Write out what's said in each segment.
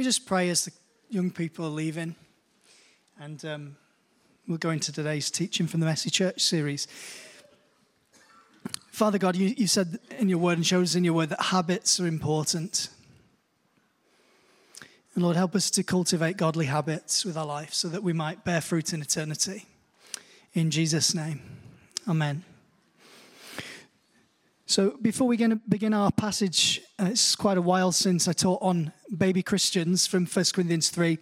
we just pray as the young people are leaving? And um, we'll go into today's teaching from the Messy Church series. Father God, you, you said in your word and showed us in your word that habits are important. And Lord, help us to cultivate godly habits with our life so that we might bear fruit in eternity. In Jesus' name, amen. So, before we begin our passage, uh, it's quite a while since I taught on baby Christians from 1 Corinthians 3.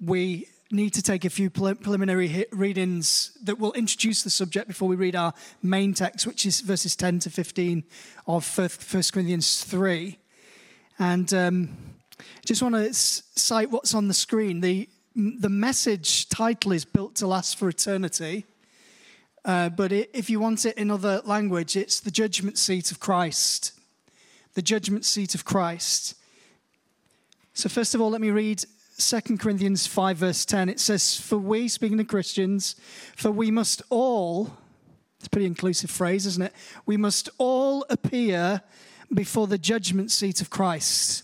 We need to take a few preliminary readings that will introduce the subject before we read our main text, which is verses 10 to 15 of 1 Corinthians 3. And um, just want to cite what's on the screen. The, the message title is Built to Last for Eternity. Uh, but it, if you want it in other language, it's the judgment seat of Christ. The judgment seat of Christ. So, first of all, let me read 2 Corinthians 5, verse 10. It says, For we, speaking to Christians, for we must all, it's a pretty inclusive phrase, isn't it? We must all appear before the judgment seat of Christ,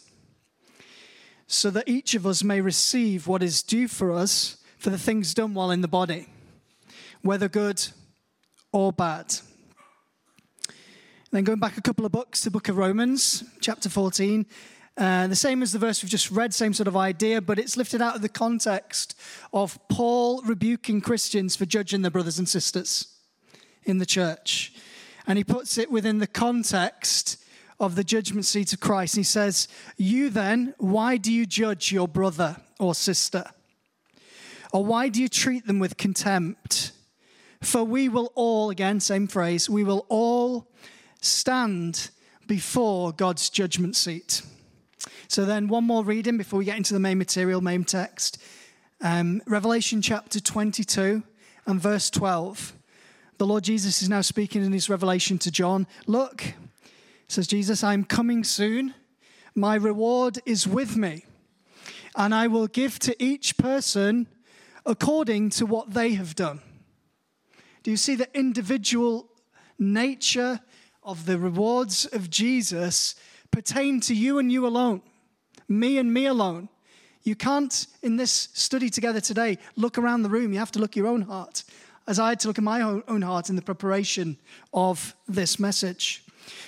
so that each of us may receive what is due for us for the things done while in the body, whether good or bad. Then going back a couple of books, the book of Romans, chapter 14. Uh, the same as the verse we've just read, same sort of idea, but it's lifted out of the context of Paul rebuking Christians for judging their brothers and sisters in the church. And he puts it within the context of the judgment seat of Christ. He says, You then, why do you judge your brother or sister? Or why do you treat them with contempt? For we will all, again, same phrase, we will all stand before God's judgment seat. So then, one more reading before we get into the main material, main text. Um, Revelation chapter 22 and verse 12. The Lord Jesus is now speaking in his revelation to John. Look, says Jesus, I'm coming soon. My reward is with me, and I will give to each person according to what they have done. Do you see the individual nature of the rewards of Jesus pertain to you and you alone? Me and me alone. You can't, in this study together today, look around the room. You have to look your own heart, as I had to look at my own heart in the preparation of this message.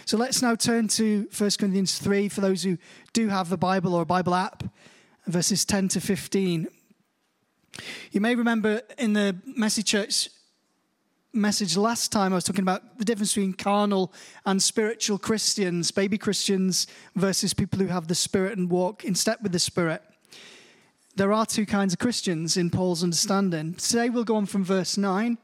So let's now turn to 1 Corinthians 3 for those who do have the Bible or a Bible app, verses 10 to 15. You may remember in the Messy Church message last time, I was talking about the difference between carnal and spiritual Christians, baby Christians, versus people who have the Spirit and walk in step with the Spirit. There are two kinds of Christians in Paul's understanding. Today we'll go on from verse 9.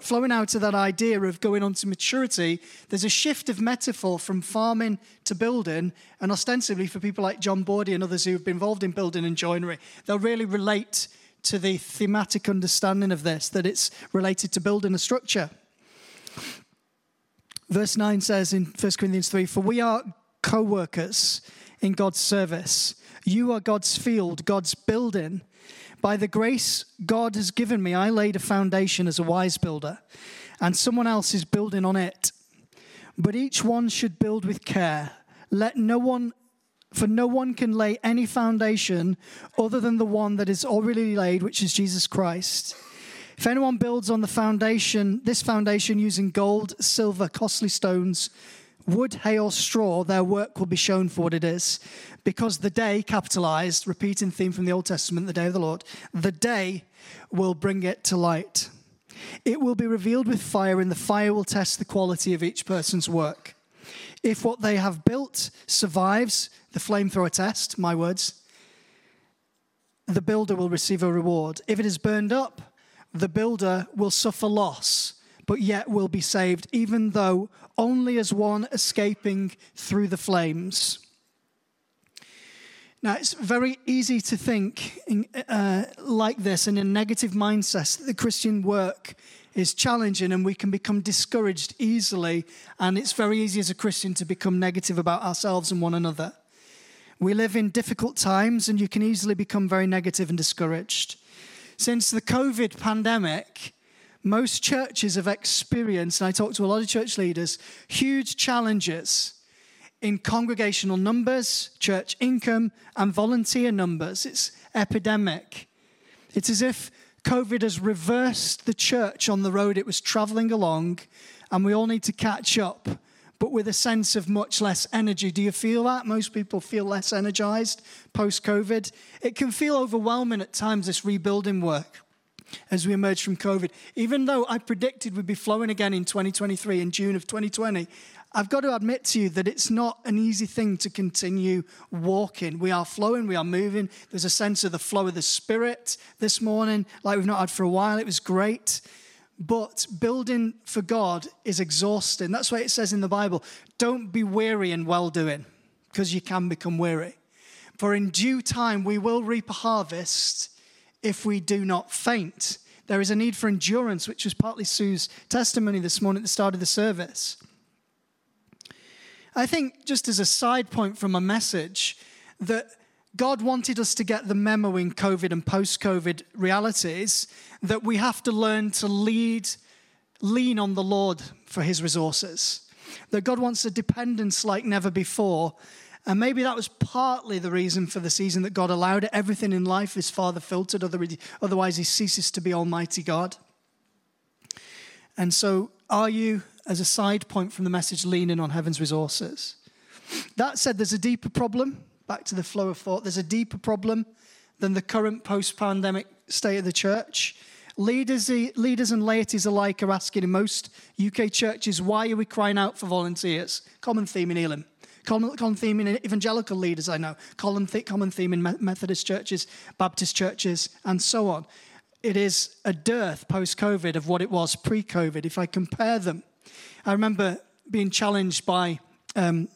Flowing out of that idea of going on to maturity, there's a shift of metaphor from farming to building, and ostensibly for people like John Bordy and others who have been involved in building and joinery, they'll really relate to the thematic understanding of this, that it's related to building a structure. Verse 9 says in 1 Corinthians 3 For we are co workers in God's service. You are God's field, God's building. By the grace God has given me, I laid a foundation as a wise builder, and someone else is building on it. But each one should build with care. Let no one for no one can lay any foundation other than the one that is already laid, which is Jesus Christ. If anyone builds on the foundation, this foundation using gold, silver, costly stones, wood, hay, or straw, their work will be shown for what it is. Because the day, capitalized, repeating theme from the Old Testament, the day of the Lord, the day will bring it to light. It will be revealed with fire, and the fire will test the quality of each person's work. If what they have built survives, the flamethrower test, my words, the builder will receive a reward. If it is burned up, the builder will suffer loss, but yet will be saved, even though only as one escaping through the flames. Now, it's very easy to think in, uh, like this in a negative mindset that the Christian work is challenging and we can become discouraged easily. And it's very easy as a Christian to become negative about ourselves and one another. We live in difficult times, and you can easily become very negative and discouraged. Since the COVID pandemic, most churches have experienced, and I talk to a lot of church leaders, huge challenges in congregational numbers, church income, and volunteer numbers. It's epidemic. It's as if COVID has reversed the church on the road it was traveling along, and we all need to catch up, but with a sense of much less energy. Do you feel that? Most people feel less energized post COVID. It can feel overwhelming at times, this rebuilding work as we emerge from COVID. Even though I predicted we'd be flowing again in 2023, in June of 2020, I've got to admit to you that it's not an easy thing to continue walking. We are flowing, we are moving. There's a sense of the flow of the Spirit this morning, like we've not had for a while. It was great. But building for God is exhausting. That's why it says in the Bible don't be weary in well doing, because you can become weary. For in due time we will reap a harvest if we do not faint. There is a need for endurance, which was partly Sue's testimony this morning at the start of the service. I think, just as a side point from a message, that God wanted us to get the memo in COVID and post COVID realities that we have to learn to lead, lean on the Lord for his resources. That God wants a dependence like never before. And maybe that was partly the reason for the season that God allowed it. Everything in life is Father filtered, otherwise, he ceases to be Almighty God. And so, are you as a side point from the message, leaning on heaven's resources. That said, there's a deeper problem. Back to the flow of thought. There's a deeper problem than the current post pandemic state of the church. Leaders, leaders and laities alike are asking in most UK churches, why are we crying out for volunteers? Common theme in Elim. Common, common theme in evangelical leaders, I know. Common, common theme in Methodist churches, Baptist churches, and so on. It is a dearth post COVID of what it was pre COVID. If I compare them, I remember being challenged by um,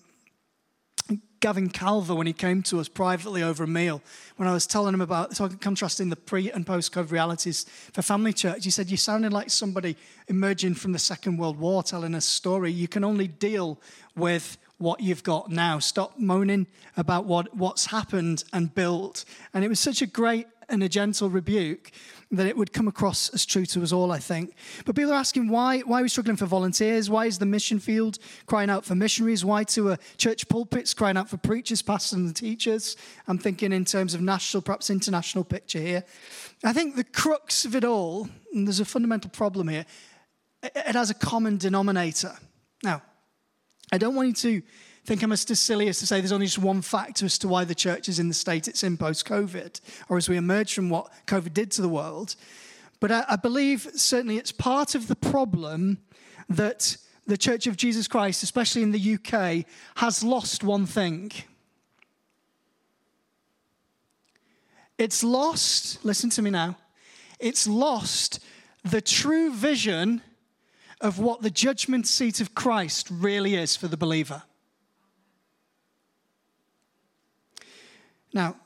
Gavin Calver when he came to us privately over a meal. When I was telling him about talking, contrasting the pre and post COVID realities for Family Church, he said, You sounded like somebody emerging from the Second World War telling a story. You can only deal with what you've got now. Stop moaning about what, what's happened and built. And it was such a great and a gentle rebuke that it would come across as true to us all, I think. But people are asking why, why are we struggling for volunteers? Why is the mission field crying out for missionaries? Why to a church pulpits crying out for preachers, pastors, and teachers? I'm thinking in terms of national, perhaps international picture here. I think the crux of it all, and there's a fundamental problem here, it has a common denominator. Now, I don't want you to think I'm as silly as to say there's only just one factor as to why the church is in the state it's in post COVID, or as we emerge from what COVID did to the world. But I, I believe certainly it's part of the problem that the Church of Jesus Christ, especially in the UK, has lost one thing. It's lost, listen to me now, it's lost the true vision of what the judgment seat of Christ really is for the believer. Now,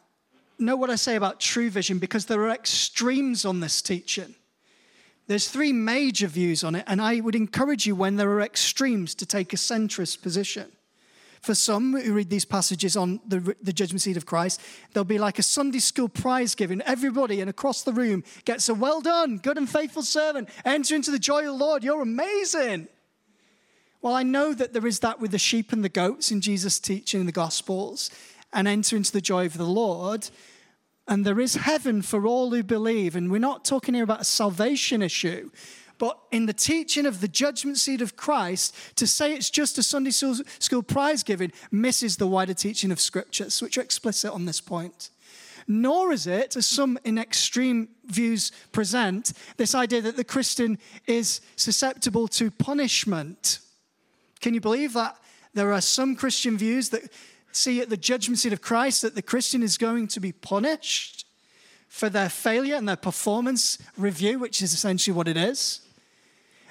know what I say about true vision because there are extremes on this teaching. There's three major views on it, and I would encourage you when there are extremes to take a centrist position. For some who read these passages on the, the judgment seat of Christ, there'll be like a Sunday school prize giving. Everybody and across the room gets a well done, good and faithful servant. Enter into the joy of the Lord. You're amazing. Well, I know that there is that with the sheep and the goats in Jesus' teaching in the Gospels and enter into the joy of the Lord. And there is heaven for all who believe. And we're not talking here about a salvation issue, but in the teaching of the judgment seat of Christ, to say it's just a Sunday school prize giving misses the wider teaching of scriptures, which are explicit on this point. Nor is it, as some in extreme views present, this idea that the Christian is susceptible to punishment. Can you believe that? There are some Christian views that see at the judgment seat of Christ that the Christian is going to be punished for their failure and their performance review, which is essentially what it is.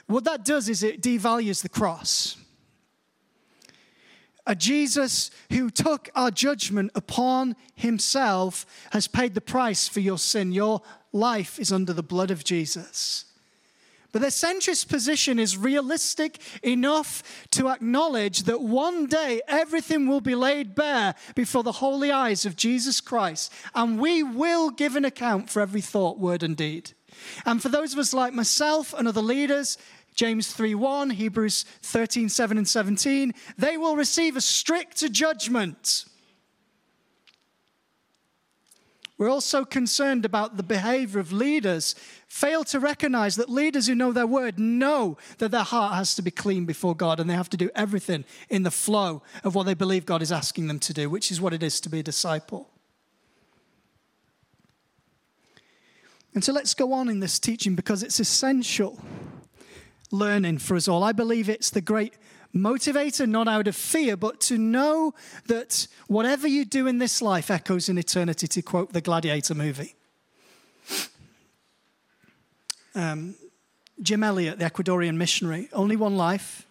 What that does is it devalues the cross. A Jesus who took our judgment upon himself has paid the price for your sin. Your life is under the blood of Jesus. But the centrist position is realistic enough to acknowledge that one day everything will be laid bare before the holy eyes of Jesus Christ, and we will give an account for every thought, word, and deed. And for those of us like myself and other leaders, James 3:1, Hebrews 13:7 and 17, they will receive a stricter judgment. We're also concerned about the behavior of leaders. Fail to recognize that leaders who know their word know that their heart has to be clean before God and they have to do everything in the flow of what they believe God is asking them to do, which is what it is to be a disciple. And so let's go on in this teaching because it's essential learning for us all. I believe it's the great motivator, not out of fear, but to know that whatever you do in this life echoes in eternity, to quote the Gladiator movie. Um, Jim Elliot, the Ecuadorian missionary, only one life,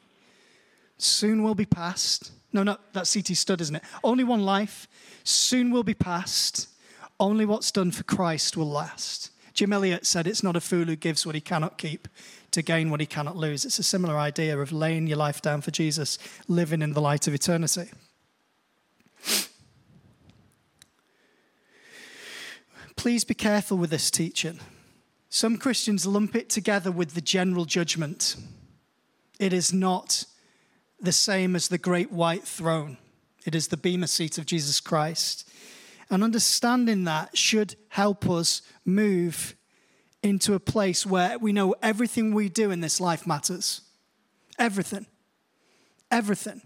soon will be past. No, no, that's C.T. Studd, isn't it? Only one life, soon will be past. Only what's done for Christ will last. Jim Elliot said, It's not a fool who gives what he cannot keep to gain what he cannot lose. It's a similar idea of laying your life down for Jesus, living in the light of eternity. Please be careful with this teaching. Some Christians lump it together with the general judgment. It is not the same as the great white throne, it is the bema seat of Jesus Christ. And understanding that should help us move into a place where we know everything we do in this life matters. Everything. Everything.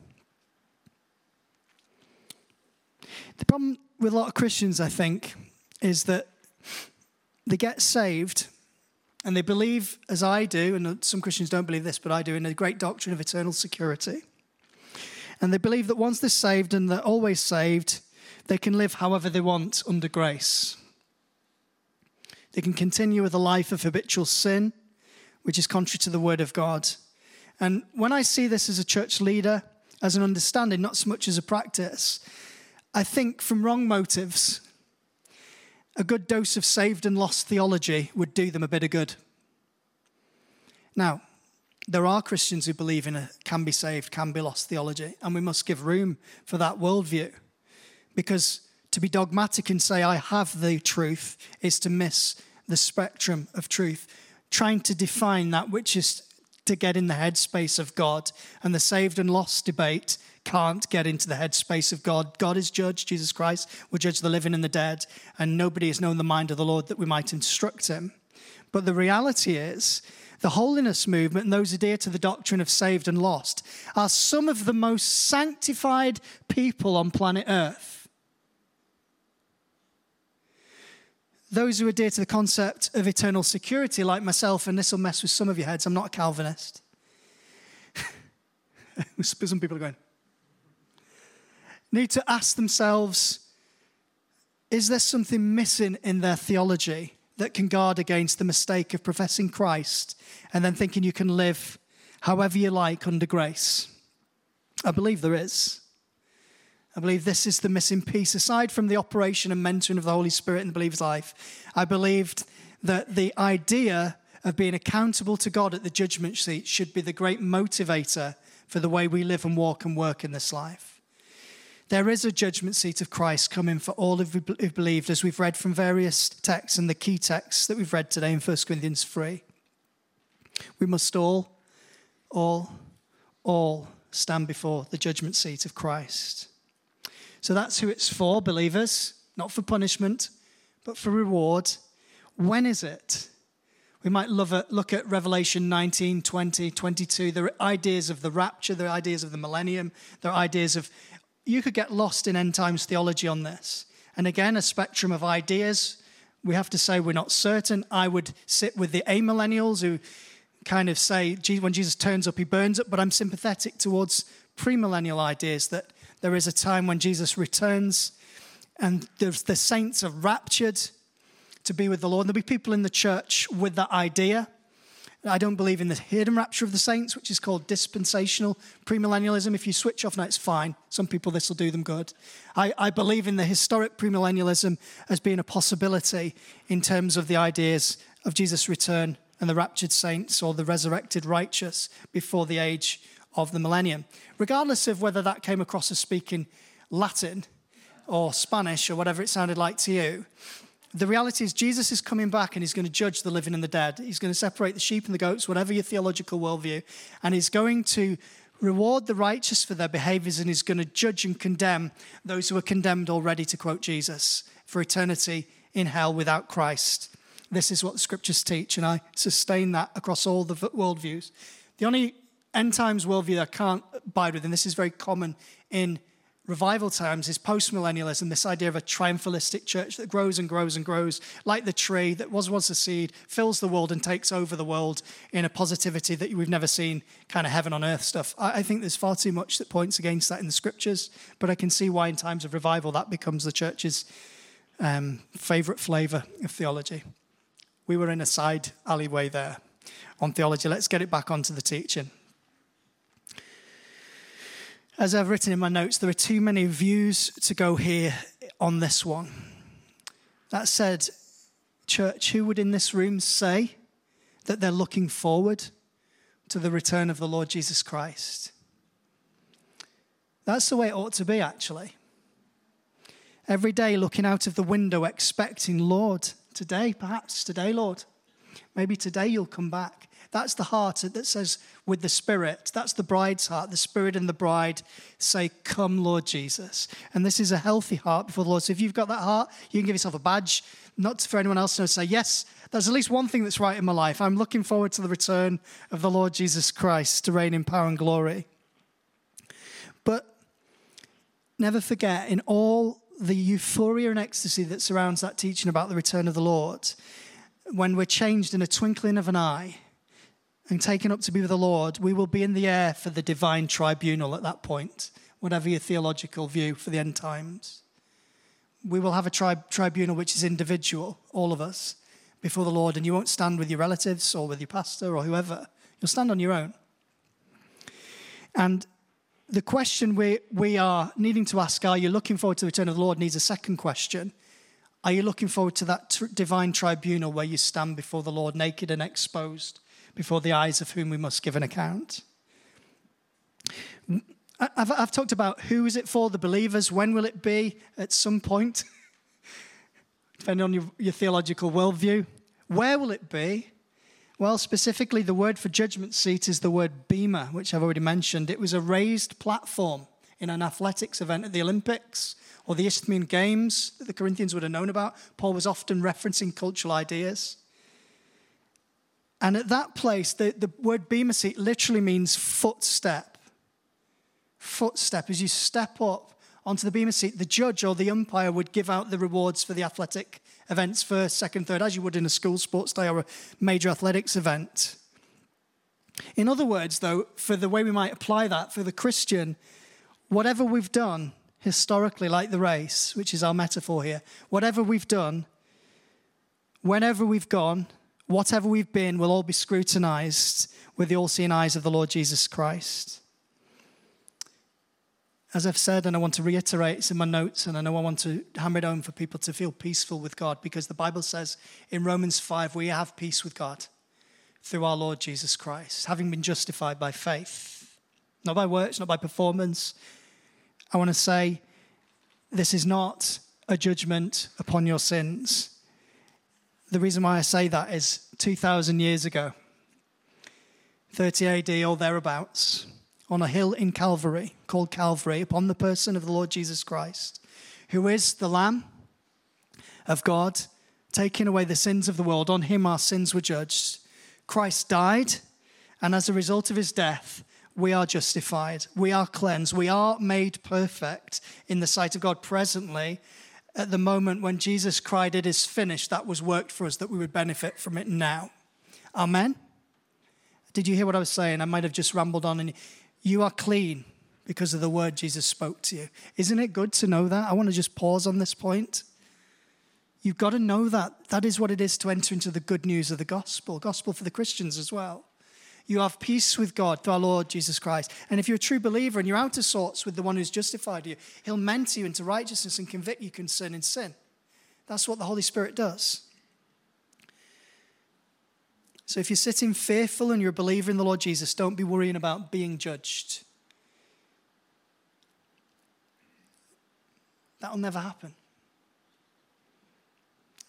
The problem with a lot of Christians, I think, is that they get saved and they believe, as I do, and some Christians don't believe this, but I do, in a great doctrine of eternal security. And they believe that once they're saved and they're always saved, they can live however they want under grace. They can continue with a life of habitual sin, which is contrary to the word of God. And when I see this as a church leader, as an understanding, not so much as a practice, I think from wrong motives, a good dose of saved and lost theology would do them a bit of good. Now, there are Christians who believe in a can be saved, can be lost theology, and we must give room for that worldview. Because to be dogmatic and say, I have the truth, is to miss the spectrum of truth. Trying to define that which is to get in the headspace of God. And the saved and lost debate can't get into the headspace of God. God is judge, Jesus Christ will judge the living and the dead, and nobody has known the mind of the Lord that we might instruct him. But the reality is, the holiness movement and those who adhere to the doctrine of saved and lost are some of the most sanctified people on planet Earth. Those who adhere to the concept of eternal security, like myself, and this will mess with some of your heads, I'm not a Calvinist. some people are going, need to ask themselves is there something missing in their theology that can guard against the mistake of professing Christ and then thinking you can live however you like under grace? I believe there is. I believe this is the missing piece. Aside from the operation and mentoring of the Holy Spirit in the believer's life, I believed that the idea of being accountable to God at the judgment seat should be the great motivator for the way we live and walk and work in this life. There is a judgment seat of Christ coming for all who have believed, as we've read from various texts and the key texts that we've read today in 1 Corinthians 3. We must all, all, all stand before the judgment seat of Christ. So that's who it's for, believers, not for punishment, but for reward. When is it? We might it, look at Revelation 19, 20, 22, the ideas of the rapture, the ideas of the millennium, the ideas of. You could get lost in end times theology on this. And again, a spectrum of ideas. We have to say we're not certain. I would sit with the amillennials who kind of say when Jesus turns up, he burns up, but I'm sympathetic towards premillennial ideas that there is a time when Jesus returns and the saints are raptured to be with the Lord. There'll be people in the church with that idea. I don't believe in the hidden rapture of the saints, which is called dispensational premillennialism. If you switch off now, it's fine. Some people, this will do them good. I, I believe in the historic premillennialism as being a possibility in terms of the ideas of Jesus' return and the raptured saints or the resurrected righteous before the age of the millennium, regardless of whether that came across as speaking Latin or Spanish or whatever it sounded like to you. the reality is, Jesus is coming back and he's going to judge the living and the dead. He's going to separate the sheep and the goats, whatever your theological worldview, and he's going to reward the righteous for their behaviors and he's going to judge and condemn those who are condemned already, to quote Jesus, for eternity in hell without Christ. This is what the scriptures teach, and I sustain that across all the worldviews. The only end times worldview that I can't abide with, and this is very common in revival times is postmillennialism, this idea of a triumphalistic church that grows and grows and grows, like the tree that was once a seed, fills the world and takes over the world in a positivity that we've never seen, kind of heaven on earth stuff. I, think there's far too much that points against that in the scriptures, but I can see why in times of revival that becomes the church's um, favorite flavor of theology. We were in a side alleyway there on theology. Let's get it back onto the teaching. As I've written in my notes, there are too many views to go here on this one. That said, church, who would in this room say that they're looking forward to the return of the Lord Jesus Christ? That's the way it ought to be, actually. Every day looking out of the window, expecting, Lord, today, perhaps today, Lord, maybe today you'll come back. That's the heart that says, with the Spirit. That's the bride's heart. The Spirit and the bride say, Come, Lord Jesus. And this is a healthy heart before the Lord. So if you've got that heart, you can give yourself a badge, not for anyone else to say, Yes, there's at least one thing that's right in my life. I'm looking forward to the return of the Lord Jesus Christ to reign in power and glory. But never forget, in all the euphoria and ecstasy that surrounds that teaching about the return of the Lord, when we're changed in a twinkling of an eye, and taken up to be with the Lord, we will be in the air for the divine tribunal at that point, whatever your theological view for the end times. We will have a tri- tribunal which is individual, all of us, before the Lord, and you won't stand with your relatives or with your pastor or whoever. You'll stand on your own. And the question we, we are needing to ask are you looking forward to the return of the Lord needs a second question. Are you looking forward to that tr- divine tribunal where you stand before the Lord naked and exposed? Before the eyes of whom we must give an account. I've, I've talked about who is it for the believers, when will it be at some point, depending on your, your theological worldview. Where will it be? Well, specifically, the word for judgment seat is the word bema, which I've already mentioned. It was a raised platform in an athletics event at the Olympics or the Isthmian Games that the Corinthians would have known about. Paul was often referencing cultural ideas. And at that place, the, the word bema seat literally means footstep. Footstep. As you step up onto the bema seat, the judge or the umpire would give out the rewards for the athletic events, first, second, third, as you would in a school sports day or a major athletics event. In other words, though, for the way we might apply that for the Christian, whatever we've done historically, like the race, which is our metaphor here, whatever we've done, whenever we've gone, whatever we've been will all be scrutinized with the all seeing eyes of the Lord Jesus Christ. As I've said, and I want to reiterate, it's in my notes, and I know I want to hammer it home for people to feel peaceful with God because the Bible says in Romans 5 we have peace with God through our Lord Jesus Christ, having been justified by faith, not by works, not by performance. I want to say this is not a judgment upon your sins the reason why I say that is 2,000 years ago, 30 AD or thereabouts, on a hill in Calvary, called Calvary, upon the person of the Lord Jesus Christ, who is the Lamb of God, taking away the sins of the world. On him our sins were judged. Christ died, and as a result of his death, we are justified. We are cleansed. We are made perfect in the sight of God presently at the moment when Jesus cried, It is finished, that was worked for us, that we would benefit from it now. Amen? Did you hear what I was saying? I might have just rambled on. And you are clean because of the word Jesus spoke to you. Isn't it good to know that? I want to just pause on this point. You've got to know that. That is what it is to enter into the good news of the gospel, gospel for the Christians as well. You have peace with God through our Lord Jesus Christ. And if you're a true believer and you're out of sorts with the one who's justified you, he'll mentor you into righteousness and convict you concerning sin. That's what the Holy Spirit does. So if you're sitting fearful and you're a believer in the Lord Jesus, don't be worrying about being judged. That'll never happen.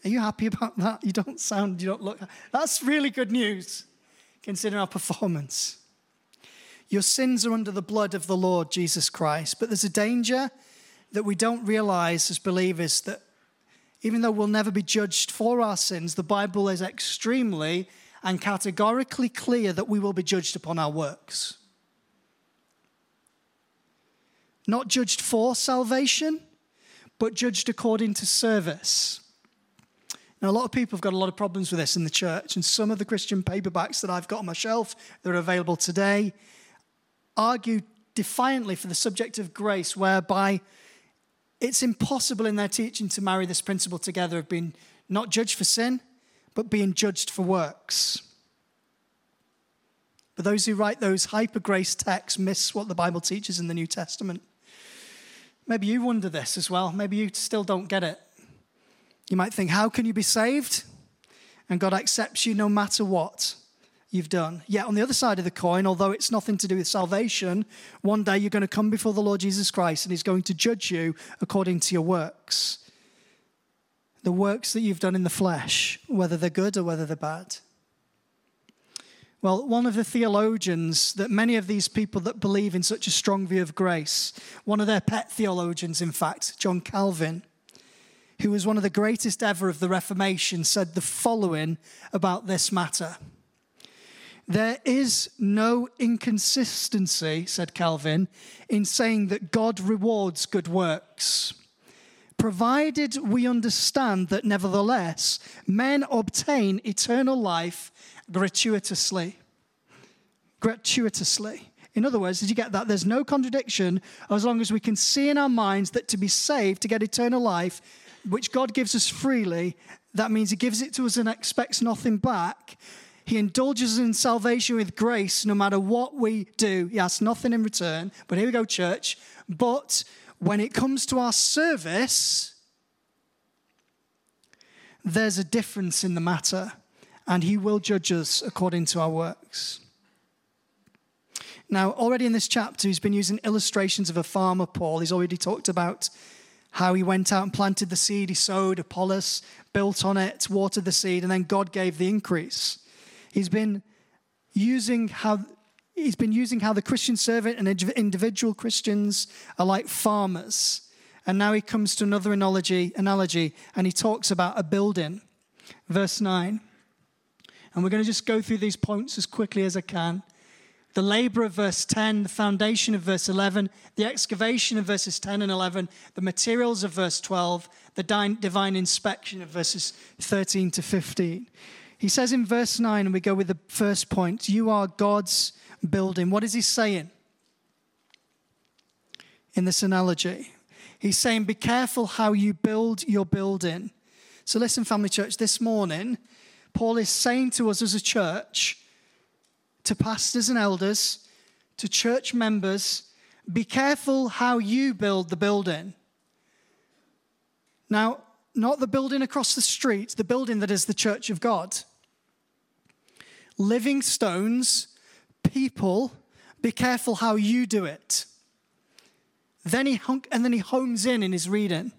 Are you happy about that? You don't sound, you don't look. That's really good news, considering our performance. Your sins are under the blood of the Lord Jesus Christ, but there's a danger that we don't realize as believers that even though we'll never be judged for our sins, the Bible is extremely and categorically clear that we will be judged upon our works. Not judged for salvation, but judged according to service. Now, a lot of people have got a lot of problems with this in the church, and some of the Christian paperbacks that I've got on my shelf that are available today argue defiantly for the subject of grace, whereby it's impossible in their teaching to marry this principle together of being not judged for sin, but being judged for works. But those who write those hyper grace texts miss what the Bible teaches in the New Testament. Maybe you wonder this as well. Maybe you still don't get it. You might think, how can you be saved? And God accepts you no matter what you've done. Yet, on the other side of the coin, although it's nothing to do with salvation, one day you're going to come before the Lord Jesus Christ and He's going to judge you according to your works. The works that you've done in the flesh, whether they're good or whether they're bad. Well, one of the theologians that many of these people that believe in such a strong view of grace, one of their pet theologians, in fact, John Calvin, who was one of the greatest ever of the Reformation, said the following about this matter. There is no inconsistency, said Calvin, in saying that God rewards good works, provided we understand that nevertheless men obtain eternal life gratuitously. Gratuitously. In other words, did you get that? There's no contradiction as long as we can see in our minds that to be saved, to get eternal life, which God gives us freely, that means He gives it to us and expects nothing back. He indulges in salvation with grace no matter what we do. He asks nothing in return. But here we go, church. But when it comes to our service, there's a difference in the matter, and He will judge us according to our works. Now, already in this chapter, he's been using illustrations of a farmer, Paul. He's already talked about how he went out and planted the seed, he sowed, Apollos built on it, watered the seed, and then God gave the increase. He's been using how he's been using how the Christian servant and individual Christians are like farmers. And now he comes to another analogy, analogy and he talks about a building. Verse 9. And we're going to just go through these points as quickly as I can. The labor of verse 10, the foundation of verse 11, the excavation of verses 10 and 11, the materials of verse 12, the divine inspection of verses 13 to 15. He says in verse 9, and we go with the first point, you are God's building. What is he saying in this analogy? He's saying, be careful how you build your building. So, listen, family church, this morning, Paul is saying to us as a church, to pastors and elders, to church members, be careful how you build the building. Now, not the building across the street, the building that is the church of God. Living stones, people, be careful how you do it. Then he hunk, and then he homes in in his reading.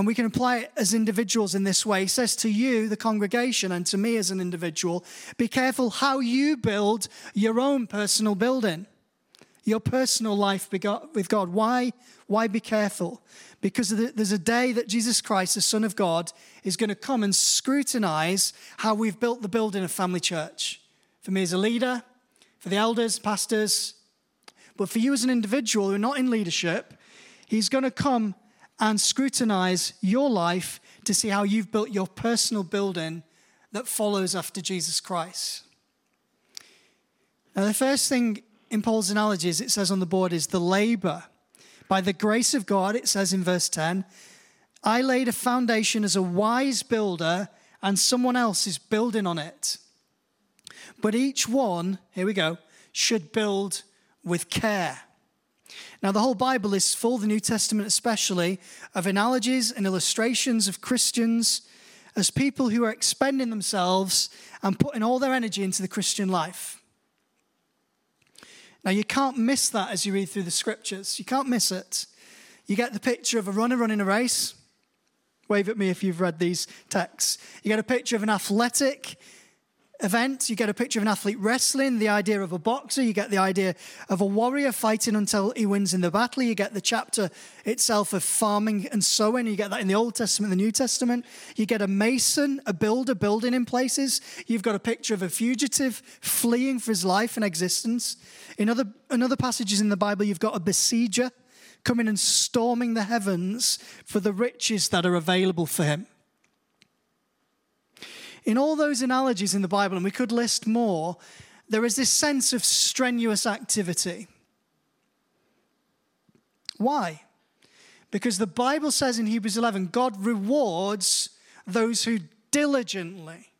And we can apply it as individuals in this way. He says to you, the congregation, and to me as an individual, be careful how you build your own personal building, your personal life with God. Why? Why be careful? because there's a day that Jesus Christ, the Son of God, is going to come and scrutinize how we've built the building of Family Church. For me as a leader, for the elders, pastors, but for you as an individual who are not in leadership, he's going to come and scrutinize your life to see how you've built your personal building that follows after Jesus Christ. Now, the first thing in Paul's analogies it says on the board is the labor by the grace of God, it says in verse 10, I laid a foundation as a wise builder, and someone else is building on it. But each one, here we go, should build with care. Now, the whole Bible is full, the New Testament especially, of analogies and illustrations of Christians as people who are expending themselves and putting all their energy into the Christian life. Now, you can't miss that as you read through the scriptures. You can't miss it. You get the picture of a runner running a race Wave at me if you've read these texts. You get a picture of an athletic event. You get a picture of an athlete wrestling, the idea of a boxer. You get the idea of a warrior fighting until he wins in the battle. You get the chapter itself of farming and sowing. You get that in the Old Testament, the New Testament. You get a mason, a builder building in places. You've got a picture of a fugitive fleeing for his life and existence. In other, in other passages in the Bible, you've got a besieger coming and storming the heavens for the riches that are available for him. In all those analogies in the Bible, and we could list more, there is this sense of strenuous activity. Why? Because the Bible says in Hebrews 11, God rewards those who diligently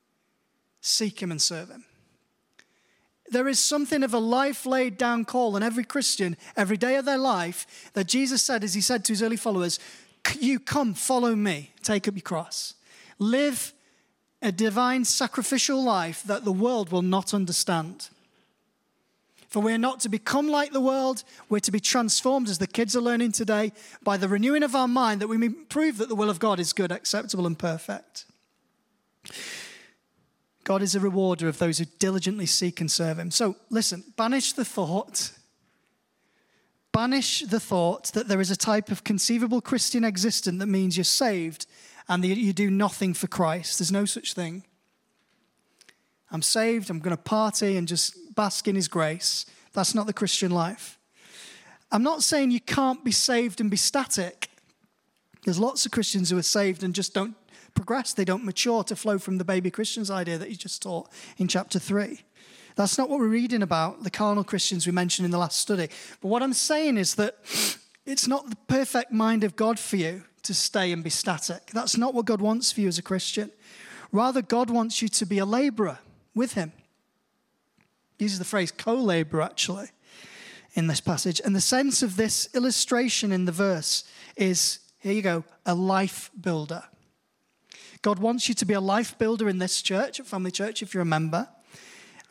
seek Him and serve Him. There is something of a life laid down call on every Christian every day of their life that Jesus said, as He said to His early followers, You come, follow me, take up your cross. Live a divine sacrificial life that the world will not understand. For we're not to become like the world, we're to be transformed, as the kids are learning today, by the renewing of our mind that we may prove that the will of God is good, acceptable, and perfect. God is a rewarder of those who diligently seek and serve Him. So listen, banish the thought. Banish the thought that there is a type of conceivable Christian existence that means you're saved and you do nothing for Christ. There's no such thing. I'm saved, I'm going to party and just bask in His grace. That's not the Christian life. I'm not saying you can't be saved and be static. There's lots of Christians who are saved and just don't progress, they don't mature to flow from the baby Christians idea that he just taught in chapter 3. That's not what we're reading about, the carnal Christians we mentioned in the last study. But what I'm saying is that it's not the perfect mind of God for you to stay and be static. That's not what God wants for you as a Christian. Rather, God wants you to be a laborer with Him. He uses the phrase co laborer actually in this passage. And the sense of this illustration in the verse is here you go, a life builder. God wants you to be a life builder in this church, at Family Church, if you're a member.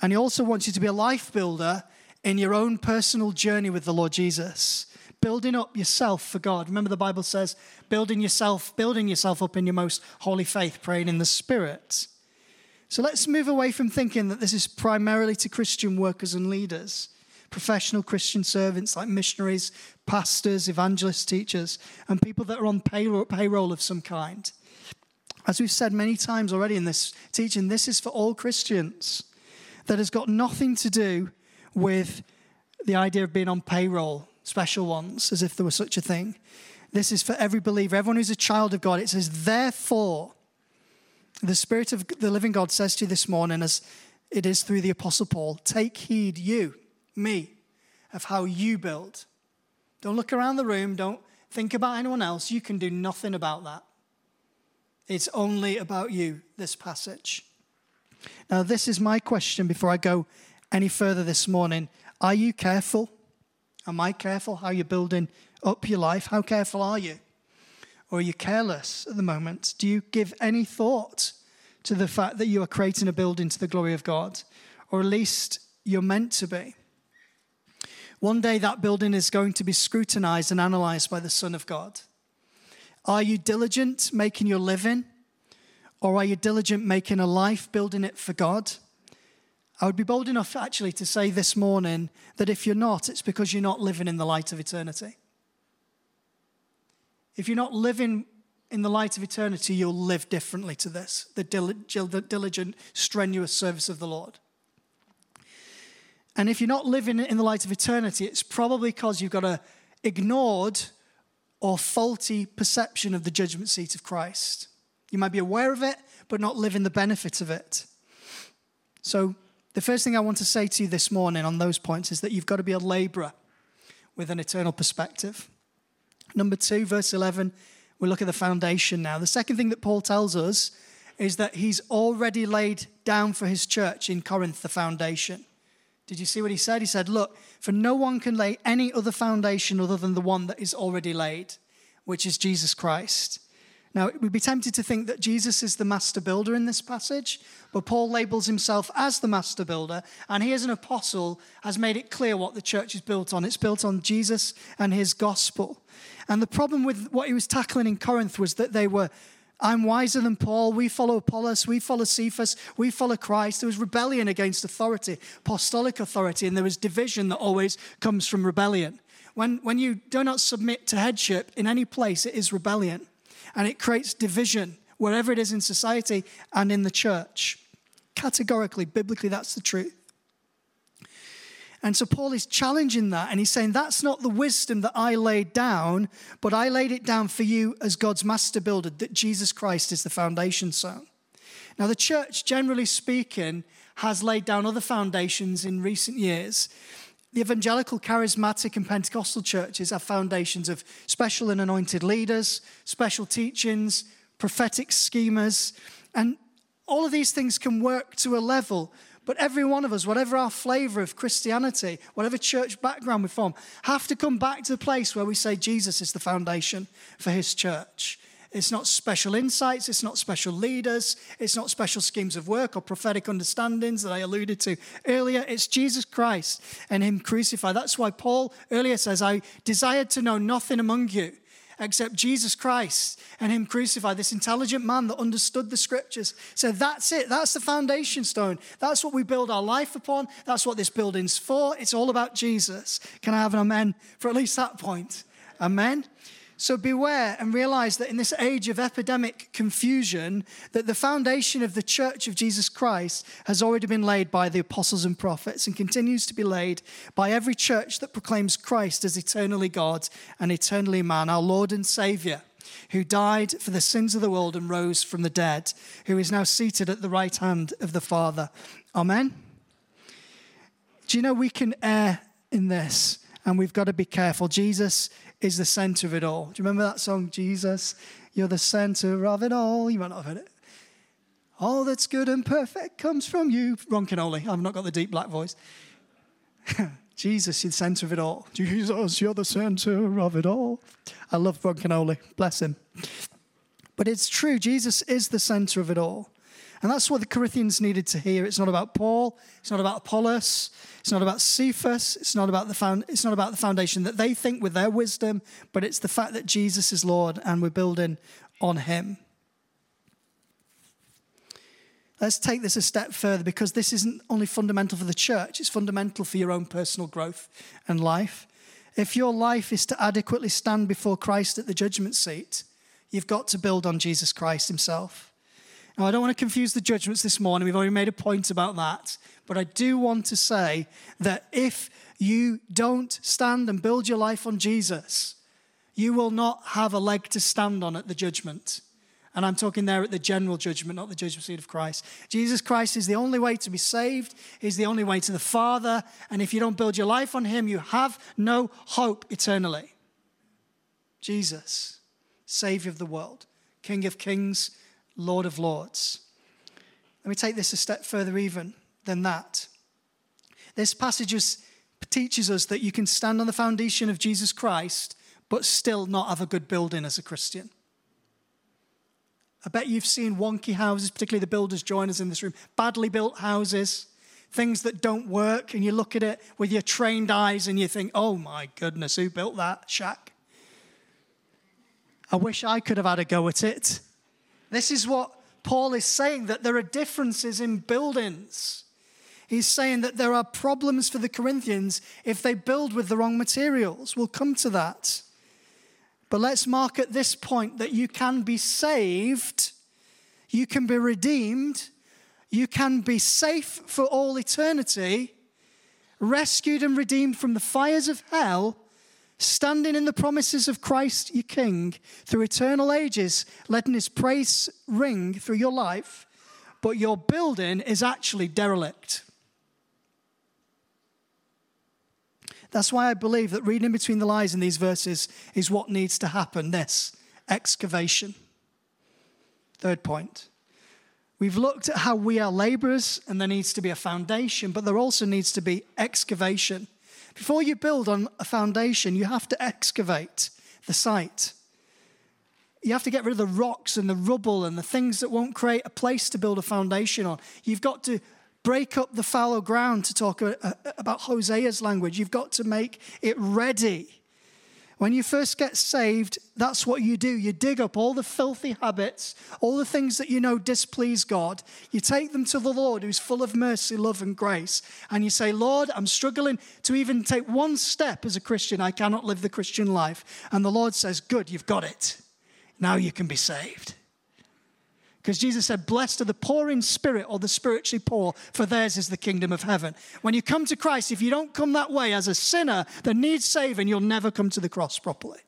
And He also wants you to be a life builder in your own personal journey with the Lord Jesus building up yourself for God. Remember the Bible says building yourself, building yourself up in your most holy faith, praying in the Spirit. So let's move away from thinking that this is primarily to Christian workers and leaders, professional Christian servants like missionaries, pastors, evangelists, teachers, and people that are on payroll, payroll of some kind. As we've said many times already in this teaching, this is for all Christians. That has got nothing to do with the idea of being on payroll special ones, as if there was such a thing. This is for every believer, everyone who's a child of God. It says, therefore, the Spirit of the living God says to you this morning, as it is through the Apostle Paul, take heed, you, me, of how you build. Don't look around the room, don't think about anyone else. You can do nothing about that. It's only about you, this passage. Now, this is my question before I go any further this morning. Are you careful? Am I careful how you're building up your life? How careful are you? Or are you careless at the moment? Do you give any thought to the fact that you are creating a building to the glory of God? Or at least you're meant to be. One day that building is going to be scrutinized and analyzed by the Son of God. Are you diligent making your living? Or are you diligent making a life, building it for God? I would be bold enough actually to say this morning that if you're not, it's because you're not living in the light of eternity. If you're not living in the light of eternity, you'll live differently to this the diligent, strenuous service of the Lord. And if you're not living in the light of eternity, it's probably because you've got a ignored or faulty perception of the judgment seat of Christ. You might be aware of it, but not living the benefit of it. So the first thing I want to say to you this morning on those points is that you've got to be a laborer with an eternal perspective. Number two, verse 11, we look at the foundation now. The second thing that Paul tells us is that he's already laid down for his church in Corinth the foundation. Did you see what he said? He said, Look, for no one can lay any other foundation other than the one that is already laid, which is Jesus Christ. Now, we'd be tempted to think that Jesus is the master builder in this passage, but Paul labels himself as the master builder, and he, as an apostle, has made it clear what the church is built on. It's built on Jesus and his gospel. And the problem with what he was tackling in Corinth was that they were I'm wiser than Paul. We follow Apollos. We follow Cephas. We follow Christ. There was rebellion against authority, apostolic authority, and there was division that always comes from rebellion. When, when you do not submit to headship in any place, it is rebellion. And it creates division wherever it is in society and in the church. Categorically, biblically, that's the truth. And so Paul is challenging that, and he's saying, That's not the wisdom that I laid down, but I laid it down for you as God's master builder, that Jesus Christ is the foundation stone. Now, the church, generally speaking, has laid down other foundations in recent years. The evangelical, charismatic, and Pentecostal churches have foundations of special and anointed leaders, special teachings, prophetic schemas, and all of these things can work to a level but every one of us, whatever our flavor of Christianity, whatever church background we're from, have to come back to the place where we say Jesus is the foundation for his church. It's not special insights, it's not special leaders, it's not special schemes of work or prophetic understandings that I alluded to earlier. It's Jesus Christ and Him crucified. That's why Paul earlier says, I desired to know nothing among you except Jesus Christ and Him crucified. This intelligent man that understood the scriptures said, That's it. That's the foundation stone. That's what we build our life upon. That's what this building's for. It's all about Jesus. Can I have an amen for at least that point? Amen. So beware and realize that in this age of epidemic confusion, that the foundation of the church of Jesus Christ has already been laid by the apostles and prophets and continues to be laid by every church that proclaims Christ as eternally God and eternally man, our Lord and Savior who died for the sins of the world and rose from the dead, who is now seated at the right hand of the Father. Amen. Do you know we can err in this and we've got to be careful? Jesus is the center of it all. Do you remember that song, Jesus? You're the center of it all. You might not have heard it. All that's good and perfect comes from you. Ron Kenoly. I've not got the deep black voice. Jesus, you're the center of it all. Jesus, you're the center of it all. I love Ron Kenoly. Bless him. But it's true, Jesus is the center of it all. And that's what the Corinthians needed to hear. It's not about Paul, it's not about Apollos, it's not about Cephas, it's not about the found, it's not about the foundation that they think with their wisdom, but it's the fact that Jesus is Lord and we're building on him. Let's take this a step further because this isn't only fundamental for the church, it's fundamental for your own personal growth and life. If your life is to adequately stand before Christ at the judgment seat, you've got to build on Jesus Christ himself. Now, I don't want to confuse the judgments this morning. We've already made a point about that. But I do want to say that if you don't stand and build your life on Jesus, you will not have a leg to stand on at the judgment. And I'm talking there at the general judgment, not the judgment seat of Christ. Jesus Christ is the only way to be saved, He's the only way to the Father. And if you don't build your life on Him, you have no hope eternally. Jesus, Savior of the world, King of kings, Lord of Lords. Let me take this a step further, even than that. This passage teaches us that you can stand on the foundation of Jesus Christ, but still not have a good building as a Christian. I bet you've seen wonky houses, particularly the builders join us in this room, badly built houses, things that don't work, and you look at it with your trained eyes and you think, oh my goodness, who built that shack? I wish I could have had a go at it. This is what Paul is saying that there are differences in buildings. He's saying that there are problems for the Corinthians if they build with the wrong materials. We'll come to that. But let's mark at this point that you can be saved, you can be redeemed, you can be safe for all eternity, rescued and redeemed from the fires of hell standing in the promises of Christ your King through eternal ages, letting his praise ring through your life, but your building is actually derelict. That's why I believe that reading between the lines in these verses is what needs to happen this excavation. Third point. We've looked at how we are laborers and there needs to be a foundation, but there also needs to be excavation. Before you build on a foundation, you have to excavate the site. You have to get rid of the rocks and the rubble and the things that won't create a place to build a foundation on. You've got to break up the fallow ground to talk about Hosea's language. You've got to make it ready. When you first get saved, that's what you do. You dig up all the filthy habits, all the things that you know displease God. You take them to the Lord, who's full of mercy, love, and grace. And you say, Lord, I'm struggling to even take one step as a Christian. I cannot live the Christian life. And the Lord says, Good, you've got it. Now you can be saved. Because Jesus said, Blessed are the poor in spirit or the spiritually poor, for theirs is the kingdom of heaven. When you come to Christ, if you don't come that way as a sinner that needs saving, you'll never come to the cross properly.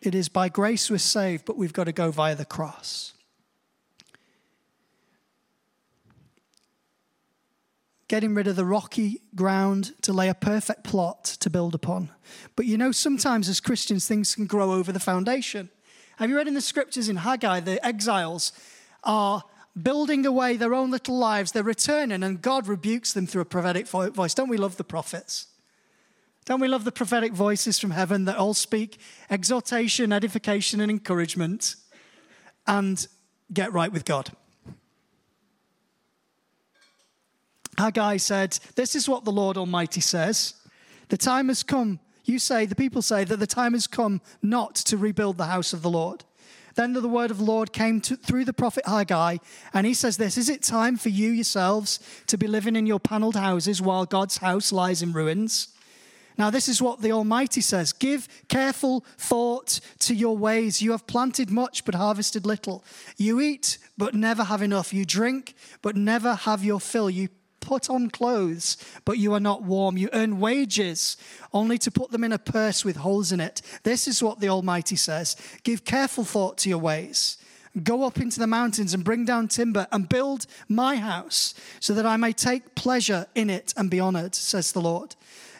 It is by grace we're saved, but we've got to go via the cross. Getting rid of the rocky ground to lay a perfect plot to build upon. But you know, sometimes as Christians, things can grow over the foundation. Have you read in the scriptures in Haggai, the exiles are building away their own little lives, they're returning, and God rebukes them through a prophetic voice. Don't we love the prophets? Don't we love the prophetic voices from heaven that all speak exhortation, edification, and encouragement and get right with God? Haggai said, This is what the Lord Almighty says. The time has come, you say, the people say, that the time has come not to rebuild the house of the Lord. Then the word of the Lord came to, through the prophet Haggai, and he says this Is it time for you yourselves to be living in your paneled houses while God's house lies in ruins? Now, this is what the Almighty says Give careful thought to your ways. You have planted much, but harvested little. You eat, but never have enough. You drink, but never have your fill. You put on clothes, but you are not warm. You earn wages only to put them in a purse with holes in it. This is what the Almighty says Give careful thought to your ways. Go up into the mountains and bring down timber and build my house so that I may take pleasure in it and be honored, says the Lord.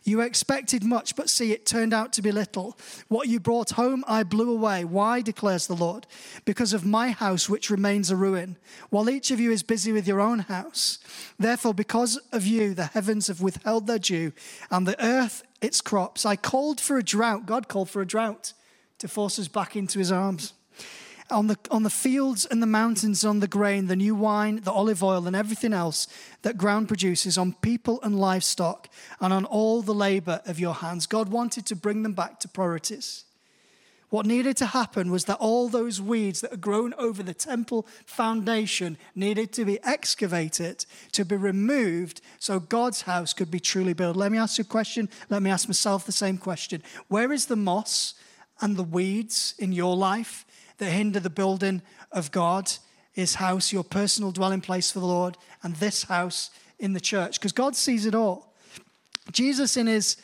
You expected much, but see, it turned out to be little. What you brought home, I blew away. Why, declares the Lord? Because of my house, which remains a ruin, while each of you is busy with your own house. Therefore, because of you, the heavens have withheld their dew, and the earth its crops. I called for a drought. God called for a drought to force us back into his arms on the, on the fields and the mountains, on the grain, the new wine, the olive oil, and everything else that ground produces, on people and livestock, and on all the labor of your hands. God wanted to bring them back to priorities. What needed to happen was that all those weeds that had grown over the temple foundation needed to be excavated, to be removed, so God's house could be truly built. Let me ask you a question. Let me ask myself the same question. Where is the moss and the weeds in your life? That hinder the building of God, his house, your personal dwelling place for the Lord, and this house in the church, because God sees it all. Jesus, in his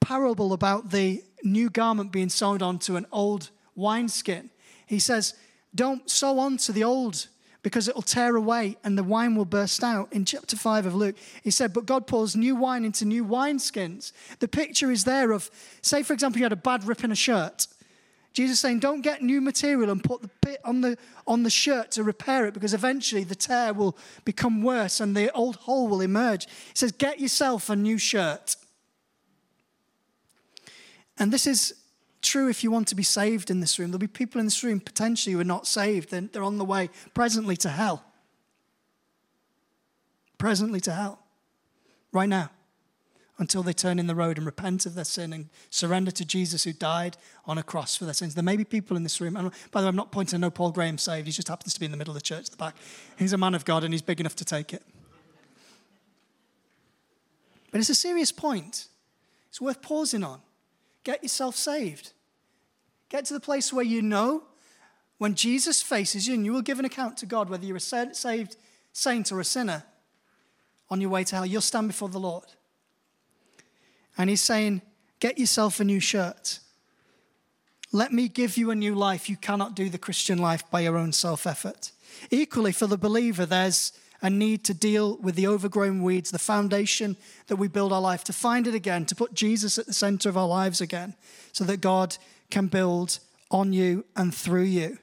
parable about the new garment being sewed onto an old wineskin, he says, Don't sew onto the old because it'll tear away and the wine will burst out. In chapter 5 of Luke, he said, But God pours new wine into new wineskins. The picture is there of, say, for example, you had a bad rip in a shirt. Jesus saying, don't get new material and put the bit on the, on the shirt to repair it because eventually the tear will become worse and the old hole will emerge. He says, get yourself a new shirt. And this is true if you want to be saved in this room. There'll be people in this room potentially who are not saved, they're, they're on the way presently to hell. Presently to hell. Right now until they turn in the road and repent of their sin and surrender to Jesus who died on a cross for their sins. There may be people in this room, and by the way, I'm not pointing to no Paul Graham saved. He just happens to be in the middle of the church at the back. He's a man of God and he's big enough to take it. But it's a serious point. It's worth pausing on. Get yourself saved. Get to the place where you know when Jesus faces you and you will give an account to God whether you're a saved saint or a sinner on your way to hell. You'll stand before the Lord. And he's saying, Get yourself a new shirt. Let me give you a new life. You cannot do the Christian life by your own self effort. Equally, for the believer, there's a need to deal with the overgrown weeds, the foundation that we build our life, to find it again, to put Jesus at the center of our lives again, so that God can build on you and through you.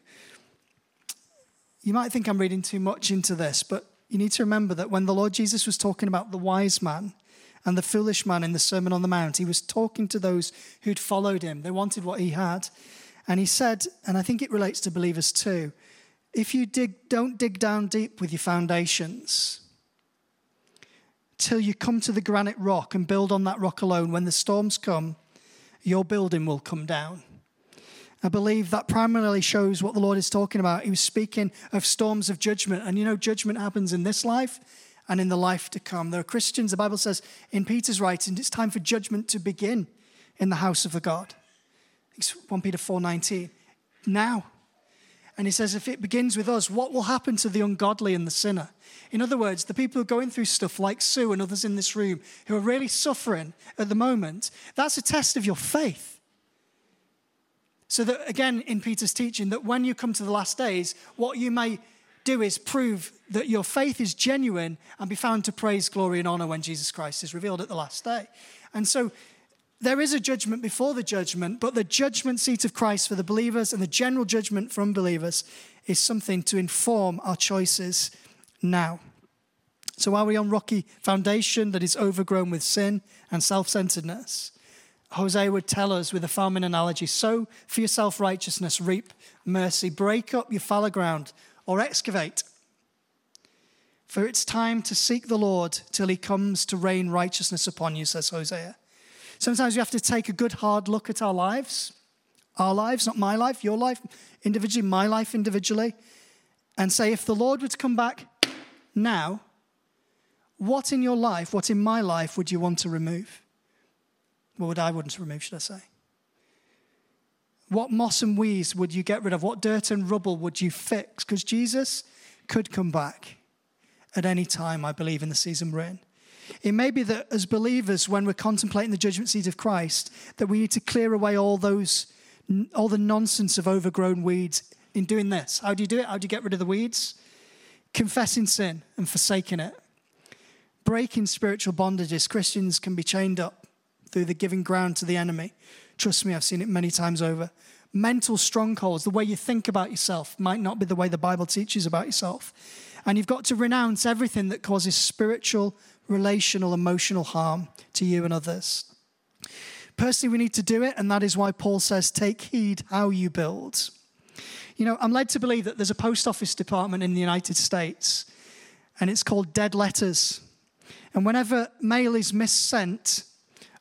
You might think I'm reading too much into this, but you need to remember that when the Lord Jesus was talking about the wise man, and the foolish man in the Sermon on the Mount. He was talking to those who'd followed him, they wanted what he had. And he said, and I think it relates to believers too if you dig, don't dig down deep with your foundations, till you come to the granite rock and build on that rock alone. When the storms come, your building will come down. I believe that primarily shows what the Lord is talking about. He was speaking of storms of judgment. And you know, judgment happens in this life and in the life to come. There are Christians, the Bible says in Peter's writing, it's time for judgment to begin in the house of the God. It's 1 Peter 4:19. Now. And he says, if it begins with us, what will happen to the ungodly and the sinner? In other words, the people who are going through stuff like Sue and others in this room who are really suffering at the moment, that's a test of your faith. So that again, in Peter's teaching, that when you come to the last days, what you may do is prove that your faith is genuine and be found to praise, glory, and honor when Jesus Christ is revealed at the last day. And so there is a judgment before the judgment, but the judgment seat of Christ for the believers and the general judgment from believers is something to inform our choices now. So, are we on rocky foundation that is overgrown with sin and self centeredness? Hosea would tell us with a farming analogy sow for your self righteousness, reap mercy, break up your fallow ground, or excavate. For it's time to seek the Lord till he comes to rain righteousness upon you, says Hosea. Sometimes we have to take a good hard look at our lives, our lives, not my life, your life individually, my life individually, and say, if the Lord were to come back now, what in your life, what in my life would you want to remove? What would I want to remove, should I say? What moss and weeds would you get rid of? What dirt and rubble would you fix? Because Jesus could come back at any time, I believe, in the season we're in. It may be that as believers, when we're contemplating the judgment seat of Christ, that we need to clear away all those, all the nonsense of overgrown weeds in doing this. How do you do it? How do you get rid of the weeds? Confessing sin and forsaking it. Breaking spiritual bondages. Christians can be chained up through the giving ground to the enemy. Trust me, I've seen it many times over. Mental strongholds, the way you think about yourself, might not be the way the Bible teaches about yourself. And you've got to renounce everything that causes spiritual relational, emotional harm to you and others. Personally, we need to do it, and that is why Paul says, Take heed how you build. You know, I'm led to believe that there's a post office department in the United States, and it's called dead letters. And whenever mail is missent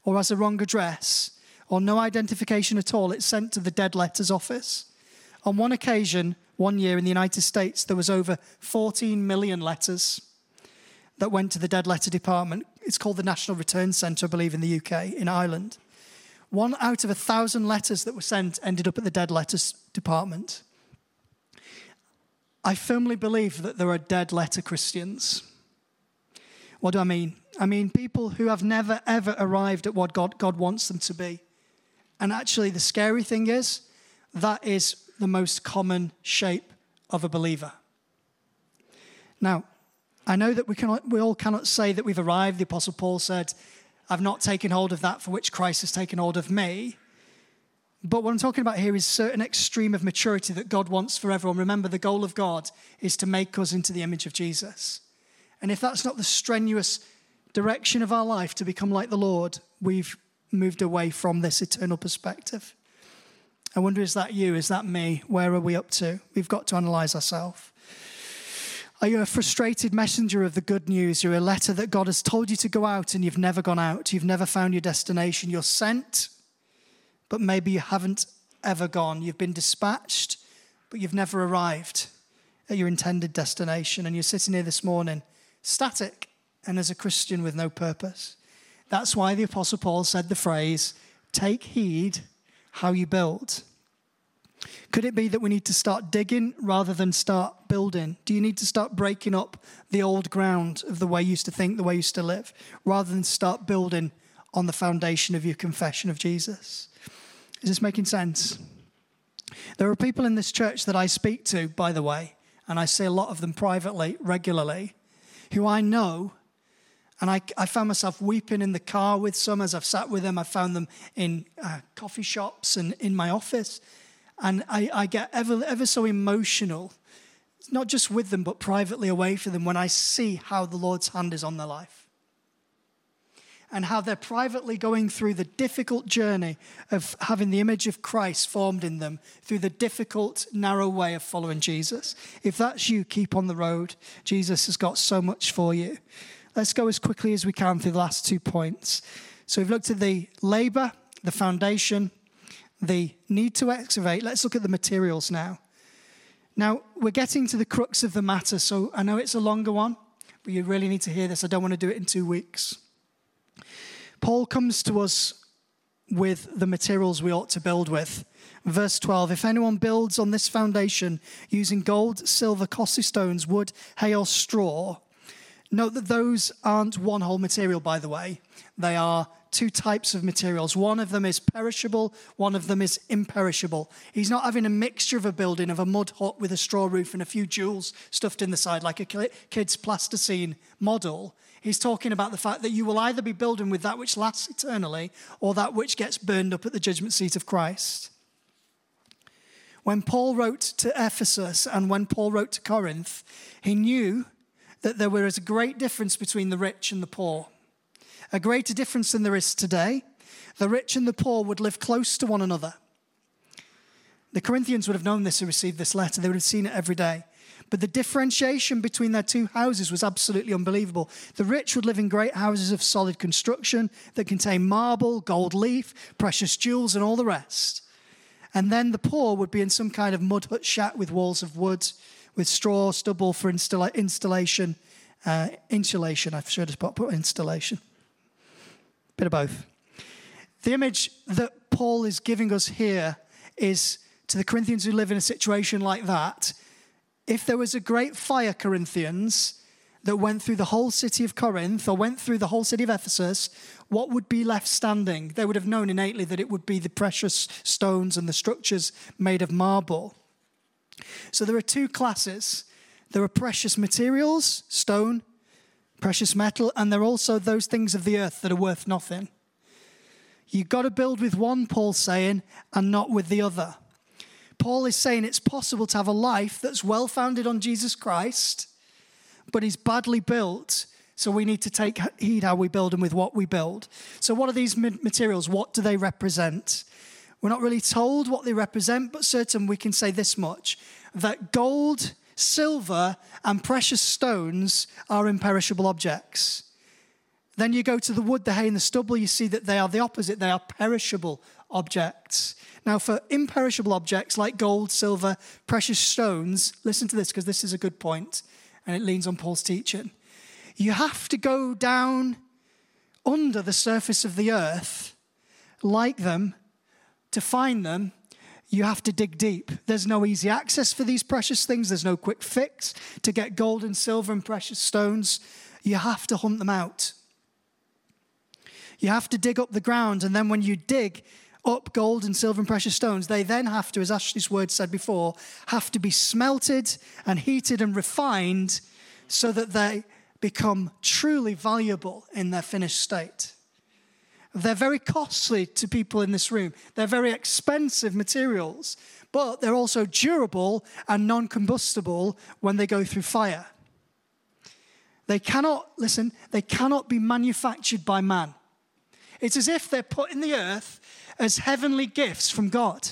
or has a wrong address or no identification at all, it's sent to the dead letters office. On one occasion, one year in the United States, there was over 14 million letters that went to the dead letter department. It's called the National Return Centre, I believe, in the UK, in Ireland. One out of a thousand letters that were sent ended up at the dead letters department. I firmly believe that there are dead letter Christians. What do I mean? I mean people who have never, ever arrived at what God, God wants them to be. And actually, the scary thing is, that is the most common shape of a believer. Now, I know that we, cannot, we all cannot say that we've arrived. The Apostle Paul said, I've not taken hold of that for which Christ has taken hold of me. But what I'm talking about here is certain extreme of maturity that God wants for everyone. Remember, the goal of God is to make us into the image of Jesus. And if that's not the strenuous direction of our life to become like the Lord, we've moved away from this eternal perspective. I wonder, is that you? Is that me? Where are we up to? We've got to analyze ourselves. Are you a frustrated messenger of the good news? You're a letter that God has told you to go out and you've never gone out. You've never found your destination. You're sent, but maybe you haven't ever gone. You've been dispatched, but you've never arrived at your intended destination. And you're sitting here this morning, static and as a Christian with no purpose. That's why the Apostle Paul said the phrase, take heed how you build. Could it be that we need to start digging rather than start building? Do you need to start breaking up the old ground of the way you used to think, the way you used to live, rather than start building on the foundation of your confession of Jesus? Is this making sense? There are people in this church that I speak to, by the way, and I see a lot of them privately, regularly, who I know. And I, I found myself weeping in the car with some as I've sat with them. I found them in uh, coffee shops and in my office. And I, I get ever, ever so emotional, not just with them, but privately away from them when I see how the Lord's hand is on their life. And how they're privately going through the difficult journey of having the image of Christ formed in them through the difficult, narrow way of following Jesus. If that's you, keep on the road. Jesus has got so much for you. Let's go as quickly as we can through the last two points. So we've looked at the labor, the foundation, the need to excavate. Let's look at the materials now. Now, we're getting to the crux of the matter, so I know it's a longer one, but you really need to hear this. I don't want to do it in two weeks. Paul comes to us with the materials we ought to build with. Verse 12 If anyone builds on this foundation using gold, silver, costly stones, wood, hay, or straw, note that those aren't one whole material, by the way. They are two types of materials. One of them is perishable, one of them is imperishable. He's not having a mixture of a building of a mud hut with a straw roof and a few jewels stuffed in the side like a kid's plasticine model. He's talking about the fact that you will either be building with that which lasts eternally or that which gets burned up at the judgment seat of Christ. When Paul wrote to Ephesus and when Paul wrote to Corinth, he knew that there was a great difference between the rich and the poor a greater difference than there is today. The rich and the poor would live close to one another. The Corinthians would have known this who received this letter, they would have seen it every day. But the differentiation between their two houses was absolutely unbelievable. The rich would live in great houses of solid construction that contain marble, gold leaf, precious jewels, and all the rest. And then the poor would be in some kind of mud hut shack with walls of wood, with straw, stubble for installa- installation, uh, insulation. I should have put installation. Bit of both. The image that Paul is giving us here is to the Corinthians who live in a situation like that. If there was a great fire, Corinthians, that went through the whole city of Corinth or went through the whole city of Ephesus, what would be left standing? They would have known innately that it would be the precious stones and the structures made of marble. So there are two classes there are precious materials, stone, precious metal, and there are also those things of the earth that are worth nothing. You've got to build with one, Paul's saying, and not with the other. Paul is saying it's possible to have a life that's well founded on Jesus Christ, but is badly built. So we need to take heed how we build and with what we build. So, what are these materials? What do they represent? We're not really told what they represent, but certain we can say this much that gold silver, and precious stones are imperishable objects. Then you go to the wood, the hay, and the stubble, you see that they are the opposite. They are perishable objects. Now, for imperishable objects like gold, silver, precious stones, listen to this because this is a good point and it leans on Paul's teaching. You have to go down under the surface of the earth like them to find them you have to dig deep. There's no easy access for these precious things, there's no quick fix to get gold and silver and precious stones. You have to hunt them out. You have to dig up the ground, and then when you dig up gold and silver and precious stones, they then have to, as Ashley's word said before, have to be smelted and heated and refined so that they become truly valuable in their finished state. They're very costly to people in this room. They're very expensive materials, but they're also durable and non combustible when they go through fire. They cannot, listen, they cannot be manufactured by man. It's as if they're put in the earth as heavenly gifts from God.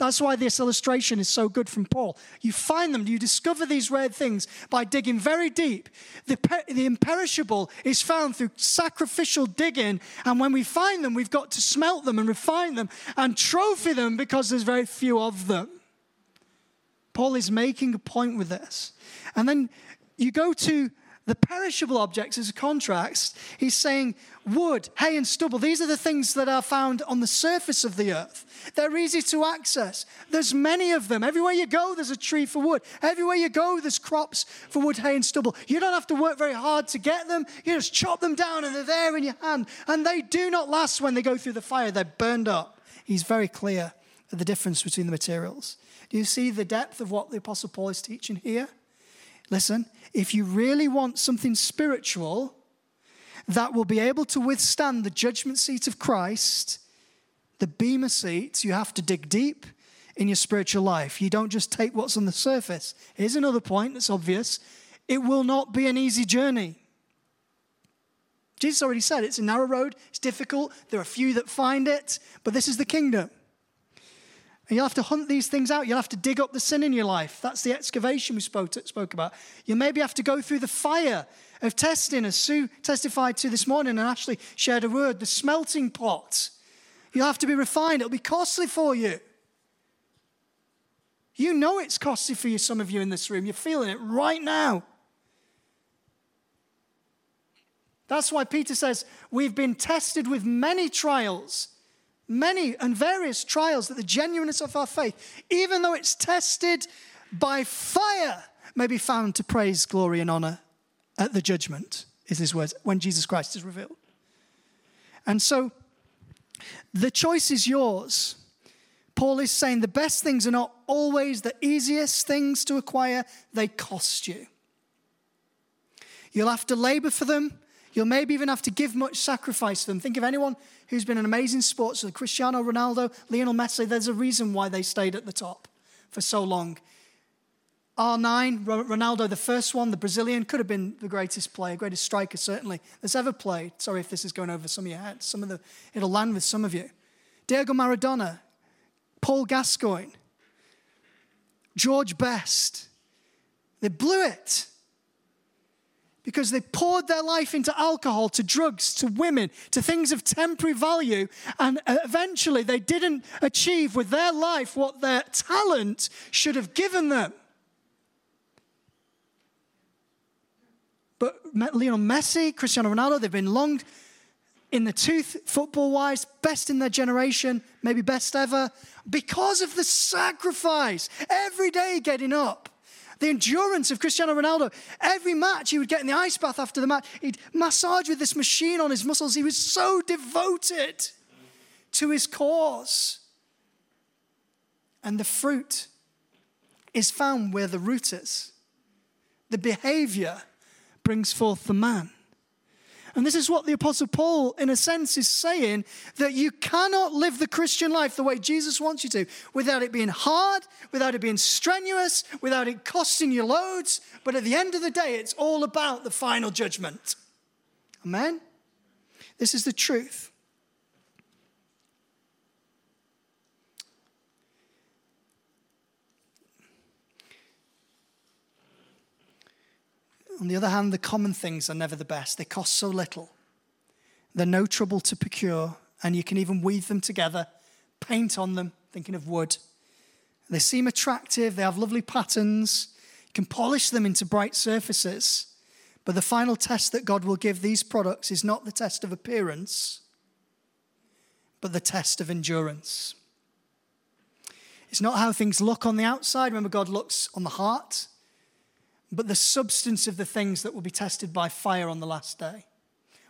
That's why this illustration is so good from Paul. You find them, you discover these rare things by digging very deep. The, the imperishable is found through sacrificial digging, and when we find them, we've got to smelt them and refine them and trophy them because there's very few of them. Paul is making a point with this. And then you go to the perishable objects as a contrast, he's saying wood, hay, and stubble. These are the things that are found on the surface of the earth. They're easy to access. There's many of them. Everywhere you go, there's a tree for wood. Everywhere you go, there's crops for wood, hay, and stubble. You don't have to work very hard to get them. You just chop them down and they're there in your hand. And they do not last when they go through the fire, they're burned up. He's very clear of the difference between the materials. Do you see the depth of what the Apostle Paul is teaching here? Listen, if you really want something spiritual that will be able to withstand the judgment seat of Christ, the bema seat, you have to dig deep in your spiritual life. You don't just take what's on the surface. Here's another point that's obvious it will not be an easy journey. Jesus already said it's a narrow road, it's difficult, there are few that find it, but this is the kingdom. And you'll have to hunt these things out. You'll have to dig up the sin in your life. That's the excavation we spoke, to, spoke about. You maybe have to go through the fire of testing, as Sue testified to this morning and Ashley shared a word, the smelting pot. You'll have to be refined. It'll be costly for you. You know it's costly for you, some of you in this room. You're feeling it right now. That's why Peter says, We've been tested with many trials many and various trials that the genuineness of our faith, even though it's tested by fire, may be found to praise, glory, and honor at the judgment, is his words, when Jesus Christ is revealed. And so the choice is yours. Paul is saying the best things are not always the easiest things to acquire, they cost you. You'll have to labor for them, You'll maybe even have to give much sacrifice to them. Think of anyone who's been an amazing sportsman Cristiano Ronaldo, Lionel Messi. There's a reason why they stayed at the top for so long. R9, Ronaldo, the first one, the Brazilian, could have been the greatest player, greatest striker, certainly, that's ever played. Sorry if this is going over some of your heads. Some of the, it'll land with some of you. Diego Maradona, Paul Gascoigne, George Best. They blew it because they poured their life into alcohol, to drugs, to women, to things of temporary value, and eventually they didn't achieve with their life what their talent should have given them. But Lionel Messi, Cristiano Ronaldo, they've been long in the tooth football wise, best in their generation, maybe best ever, because of the sacrifice every day getting up the endurance of Cristiano Ronaldo. Every match, he would get in the ice bath after the match. He'd massage with this machine on his muscles. He was so devoted to his cause. And the fruit is found where the root is. The behavior brings forth the man. And this is what the Apostle Paul, in a sense, is saying that you cannot live the Christian life the way Jesus wants you to without it being hard, without it being strenuous, without it costing you loads. But at the end of the day, it's all about the final judgment. Amen? This is the truth. On the other hand, the common things are never the best. They cost so little. They're no trouble to procure, and you can even weave them together, paint on them, thinking of wood. They seem attractive, they have lovely patterns. You can polish them into bright surfaces. But the final test that God will give these products is not the test of appearance, but the test of endurance. It's not how things look on the outside. Remember, God looks on the heart but the substance of the things that will be tested by fire on the last day.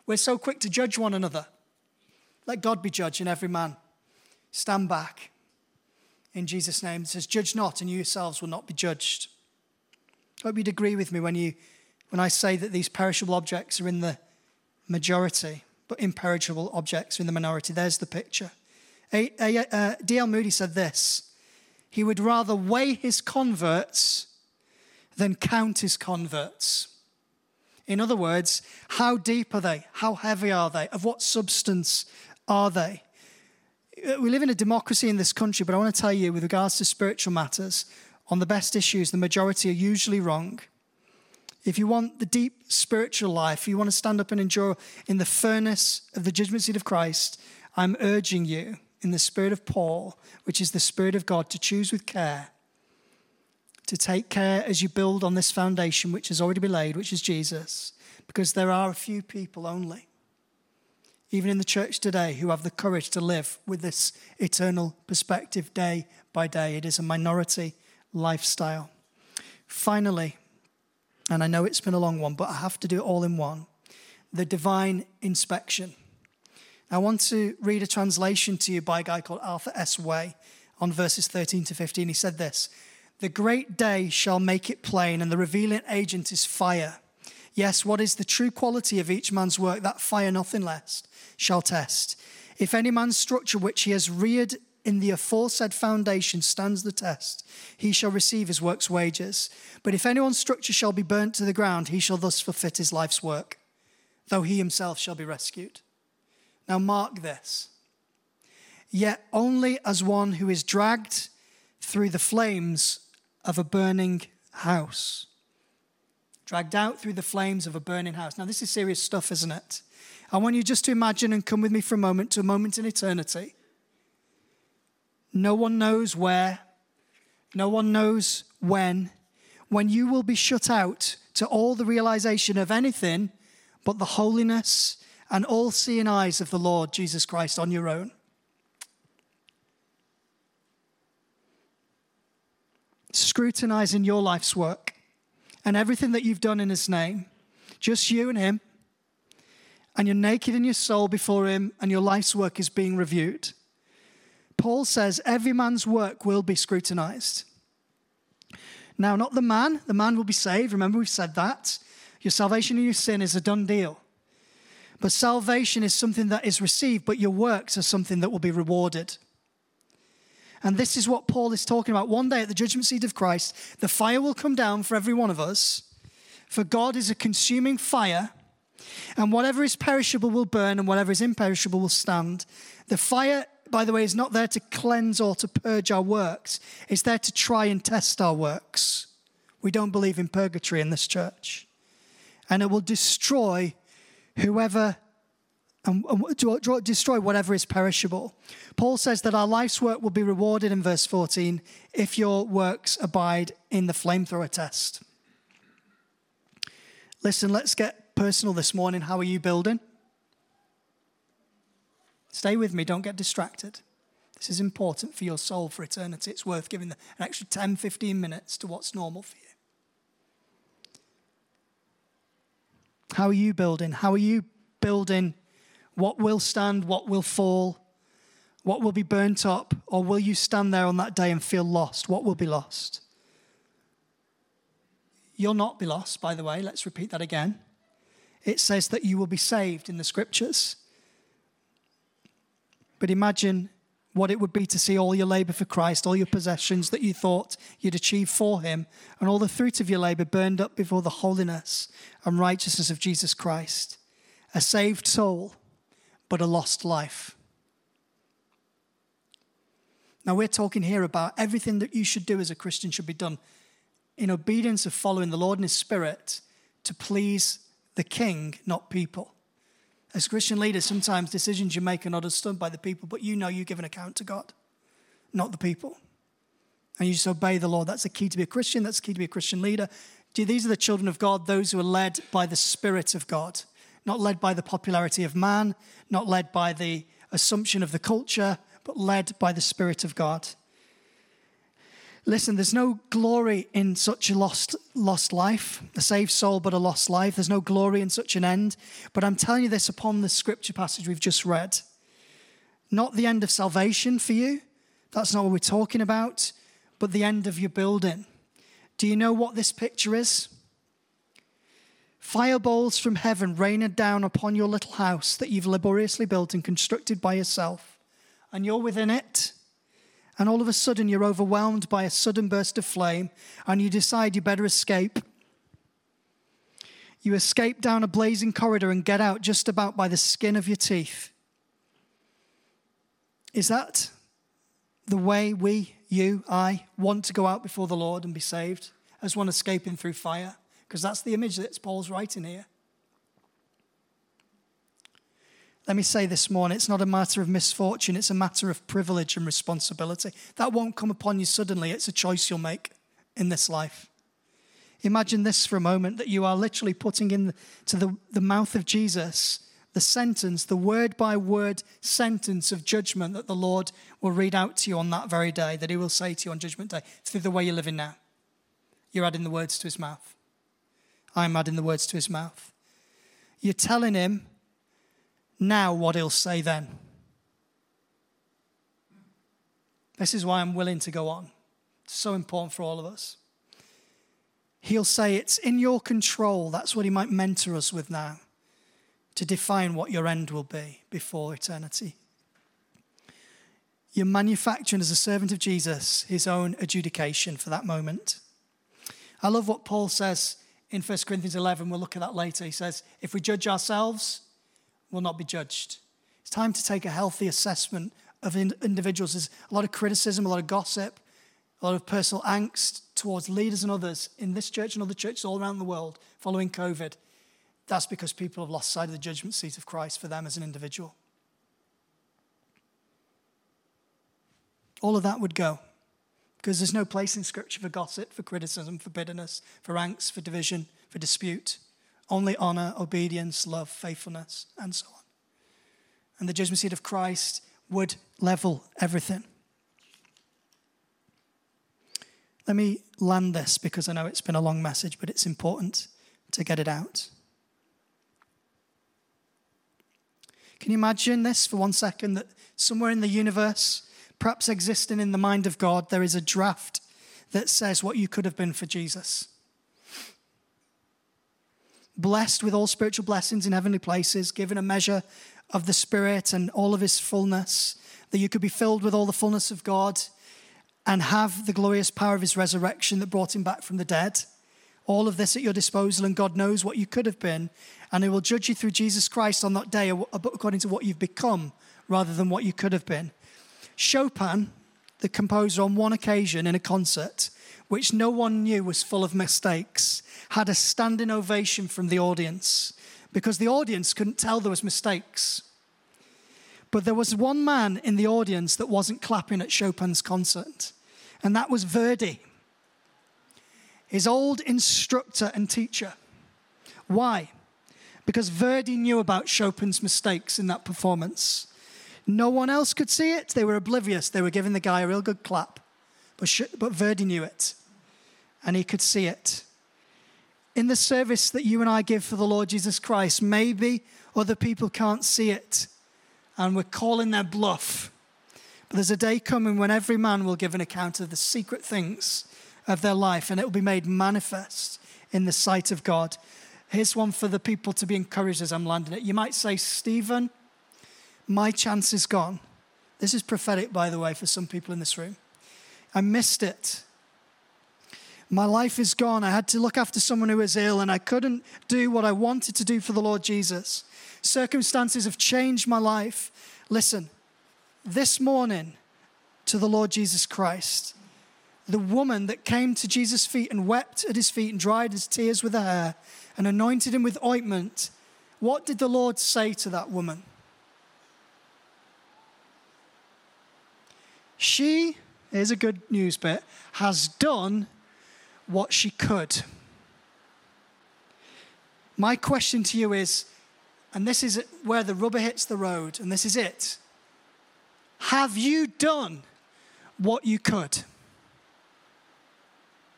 We're so quick to judge one another. Let God be judge in every man. Stand back. In Jesus' name, it says, Judge not, and you yourselves will not be judged. I hope you'd agree with me when, you, when I say that these perishable objects are in the majority, but imperishable objects are in the minority. There's the picture. Uh, D.L. Moody said this He would rather weigh his converts than count his converts. In other words, how deep are they? How heavy are they? Of what substance are they? Uh, we live in a democracy in this country, but I want to tell you, with regards to spiritual matters, on the best issues, the majority are usually wrong. If you want the deep spiritual life, you want to stand up and endure in the furnace of the judgment seat of Christ, I'm urging you in the spirit of Paul, which is the spirit of God, to choose with care to take care as you build on this foundation which has already been laid, which is Jesus, because there are a few people only, even in the church today, who have the courage to live with this eternal perspective day by day. It is a minority lifestyle. Finally, and I know it's been a long one, but I have to do it all in one the divine inspection. I want to read a translation to you by a guy called Arthur S. Way on verses 13 to 15. He said this the great day shall make it plain, and the revealing agent is fire. Yes, what is the true quality of each man's work? That fire, nothing less, shall test. If any man's structure which he has reared in the aforesaid foundation stands the test, he shall receive his work's wages. But if anyone's structure shall be burnt to the ground, he shall thus forfeit his life's work, though he himself shall be rescued. Now, mark this. yet only as one who is dragged through the flames of a burning house. Dragged out through the flames of a burning house. Now, this is serious stuff, isn't it? I want you just to imagine and come with me for a moment to a moment in eternity. No one knows where, no one knows when, when you will be shut out to all the realization of anything but the holiness and all seeing eyes of the Lord Jesus Christ on your own. Scrutinizing your life's work and everything that you've done in His name, just you and Him, and you're naked in your soul before Him, and your life's work is being reviewed. Paul says every man's work will be scrutinized. Now, not the man, the man will be saved. Remember, we've said that. Your salvation and your sin is a done deal. But salvation is something that is received, but your works are something that will be rewarded. And this is what Paul is talking about. One day at the judgment seat of Christ, the fire will come down for every one of us. For God is a consuming fire, and whatever is perishable will burn, and whatever is imperishable will stand. The fire, by the way, is not there to cleanse or to purge our works, it's there to try and test our works. We don't believe in purgatory in this church and it will destroy whoever and, and destroy whatever is perishable. Paul says that our life's work will be rewarded in verse 14 if your works abide in the flamethrower test. Listen, let's get personal this morning. How are you building? Stay with me, don't get distracted. This is important for your soul for eternity. It's worth giving an extra 10, 15 minutes to what's normal for you. How are you building? How are you building what will stand, what will fall, what will be burnt up, or will you stand there on that day and feel lost? What will be lost? You'll not be lost, by the way. Let's repeat that again. It says that you will be saved in the scriptures. But imagine what it would be to see all your labor for Christ, all your possessions that you thought you'd achieve for Him, and all the fruit of your labor burned up before the holiness and righteousness of Jesus Christ. A saved soul, but a lost life. Now, we're talking here about everything that you should do as a Christian should be done in obedience of following the Lord and His Spirit to please the King, not people. As Christian leaders, sometimes decisions you make are not understood by the people, but you know you give an account to God, not the people. And you just obey the Lord. That's the key to be a Christian. That's the key to be a Christian leader. These are the children of God, those who are led by the Spirit of God, not led by the popularity of man, not led by the assumption of the culture, but led by the Spirit of God. Listen, there's no glory in such a lost, lost life, a saved soul, but a lost life. There's no glory in such an end. But I'm telling you this upon the scripture passage we've just read. Not the end of salvation for you. That's not what we're talking about, but the end of your building. Do you know what this picture is? Fireballs from heaven raining down upon your little house that you've laboriously built and constructed by yourself, and you're within it and all of a sudden you're overwhelmed by a sudden burst of flame, and you decide you better escape. You escape down a blazing corridor and get out just about by the skin of your teeth. Is that the way we, you, I, want to go out before the Lord and be saved as one escaping through fire? Because that's the image that Paul's writing here. Let me say this morning, it's not a matter of misfortune, it's a matter of privilege and responsibility. That won't come upon you suddenly, it's a choice you'll make in this life. Imagine this for a moment that you are literally putting into the, the mouth of Jesus the sentence, the word by word sentence of judgment that the Lord will read out to you on that very day, that He will say to you on Judgment Day, through the way you're living now. You're adding the words to His mouth. I'm adding the words to His mouth. You're telling Him, now what he'll say then. This is why I'm willing to go on. It's so important for all of us. He'll say it's in your control. That's what he might mentor us with now to define what your end will be before eternity. You're manufacturing as a servant of Jesus his own adjudication for that moment. I love what Paul says in 1 Corinthians 11. We'll look at that later. He says, If we judge ourselves, we'll not be judged. It's time to take a healthy assessment of individuals. There's a lot of criticism, a lot of gossip, a lot of personal angst towards leaders and others in this church and other churches all around the world following COVID. That's because people have lost sight of the judgment seat of Christ for them as an individual. All of that would go because there's no place in Scripture for gossip, for criticism, for bitterness, for angst, for division, for dispute. Only honor, obedience, love, faithfulness, and so on. And the judgment seat of Christ would level everything. Let me land this because I know it's been a long message, but it's important to get it out. Can you imagine this for one second that somewhere in the universe, perhaps existing in the mind of God, there is a draft that says what you could have been for Jesus? Blessed with all spiritual blessings in heavenly places, given a measure of the Spirit and all of His fullness, that you could be filled with all the fullness of God and have the glorious power of His resurrection that brought Him back from the dead. All of this at your disposal, and God knows what you could have been, and He will judge you through Jesus Christ on that day according to what you've become rather than what you could have been. Chopin, the composer, on one occasion in a concert, which no one knew was full of mistakes, had a standing ovation from the audience because the audience couldn't tell there was mistakes. But there was one man in the audience that wasn't clapping at Chopin's concert, and that was Verdi, his old instructor and teacher. Why? Because Verdi knew about Chopin's mistakes in that performance. No one else could see it. They were oblivious. They were giving the guy a real good clap. But, but Verdi knew it, and he could see it in the service that you and I give for the Lord Jesus Christ, maybe other people can't see it and we're calling their bluff. But there's a day coming when every man will give an account of the secret things of their life and it will be made manifest in the sight of God. Here's one for the people to be encouraged as I'm landing it. You might say, Stephen, my chance is gone. This is prophetic, by the way, for some people in this room. I missed it. My life is gone. I had to look after someone who was ill, and I couldn't do what I wanted to do for the Lord Jesus. Circumstances have changed my life. Listen, this morning to the Lord Jesus Christ, the woman that came to Jesus' feet and wept at his feet and dried his tears with her hair and anointed him with ointment, what did the Lord say to that woman? She, is a good news bit, has done what she could. My question to you is, and this is where the rubber hits the road, and this is it. Have you done what you could?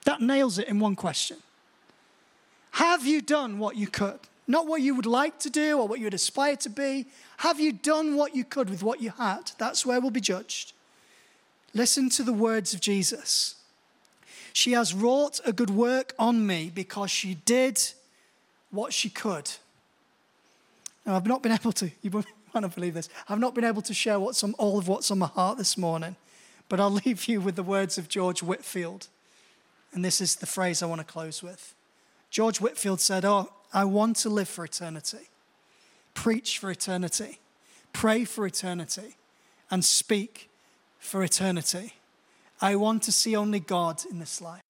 That nails it in one question. Have you done what you could? Not what you would like to do or what you would aspire to be. Have you done what you could with what you had? That's where we'll be judged. Listen to the words of Jesus. She has wrought a good work on me because she did what she could. Now, I've not been able to, you might not believe this, I've not been able to share what's on, all of what's on my heart this morning, but I'll leave you with the words of George Whitefield. And this is the phrase I want to close with. George Whitefield said, Oh, I want to live for eternity, preach for eternity, pray for eternity, and speak for eternity. I want to see only God in this life.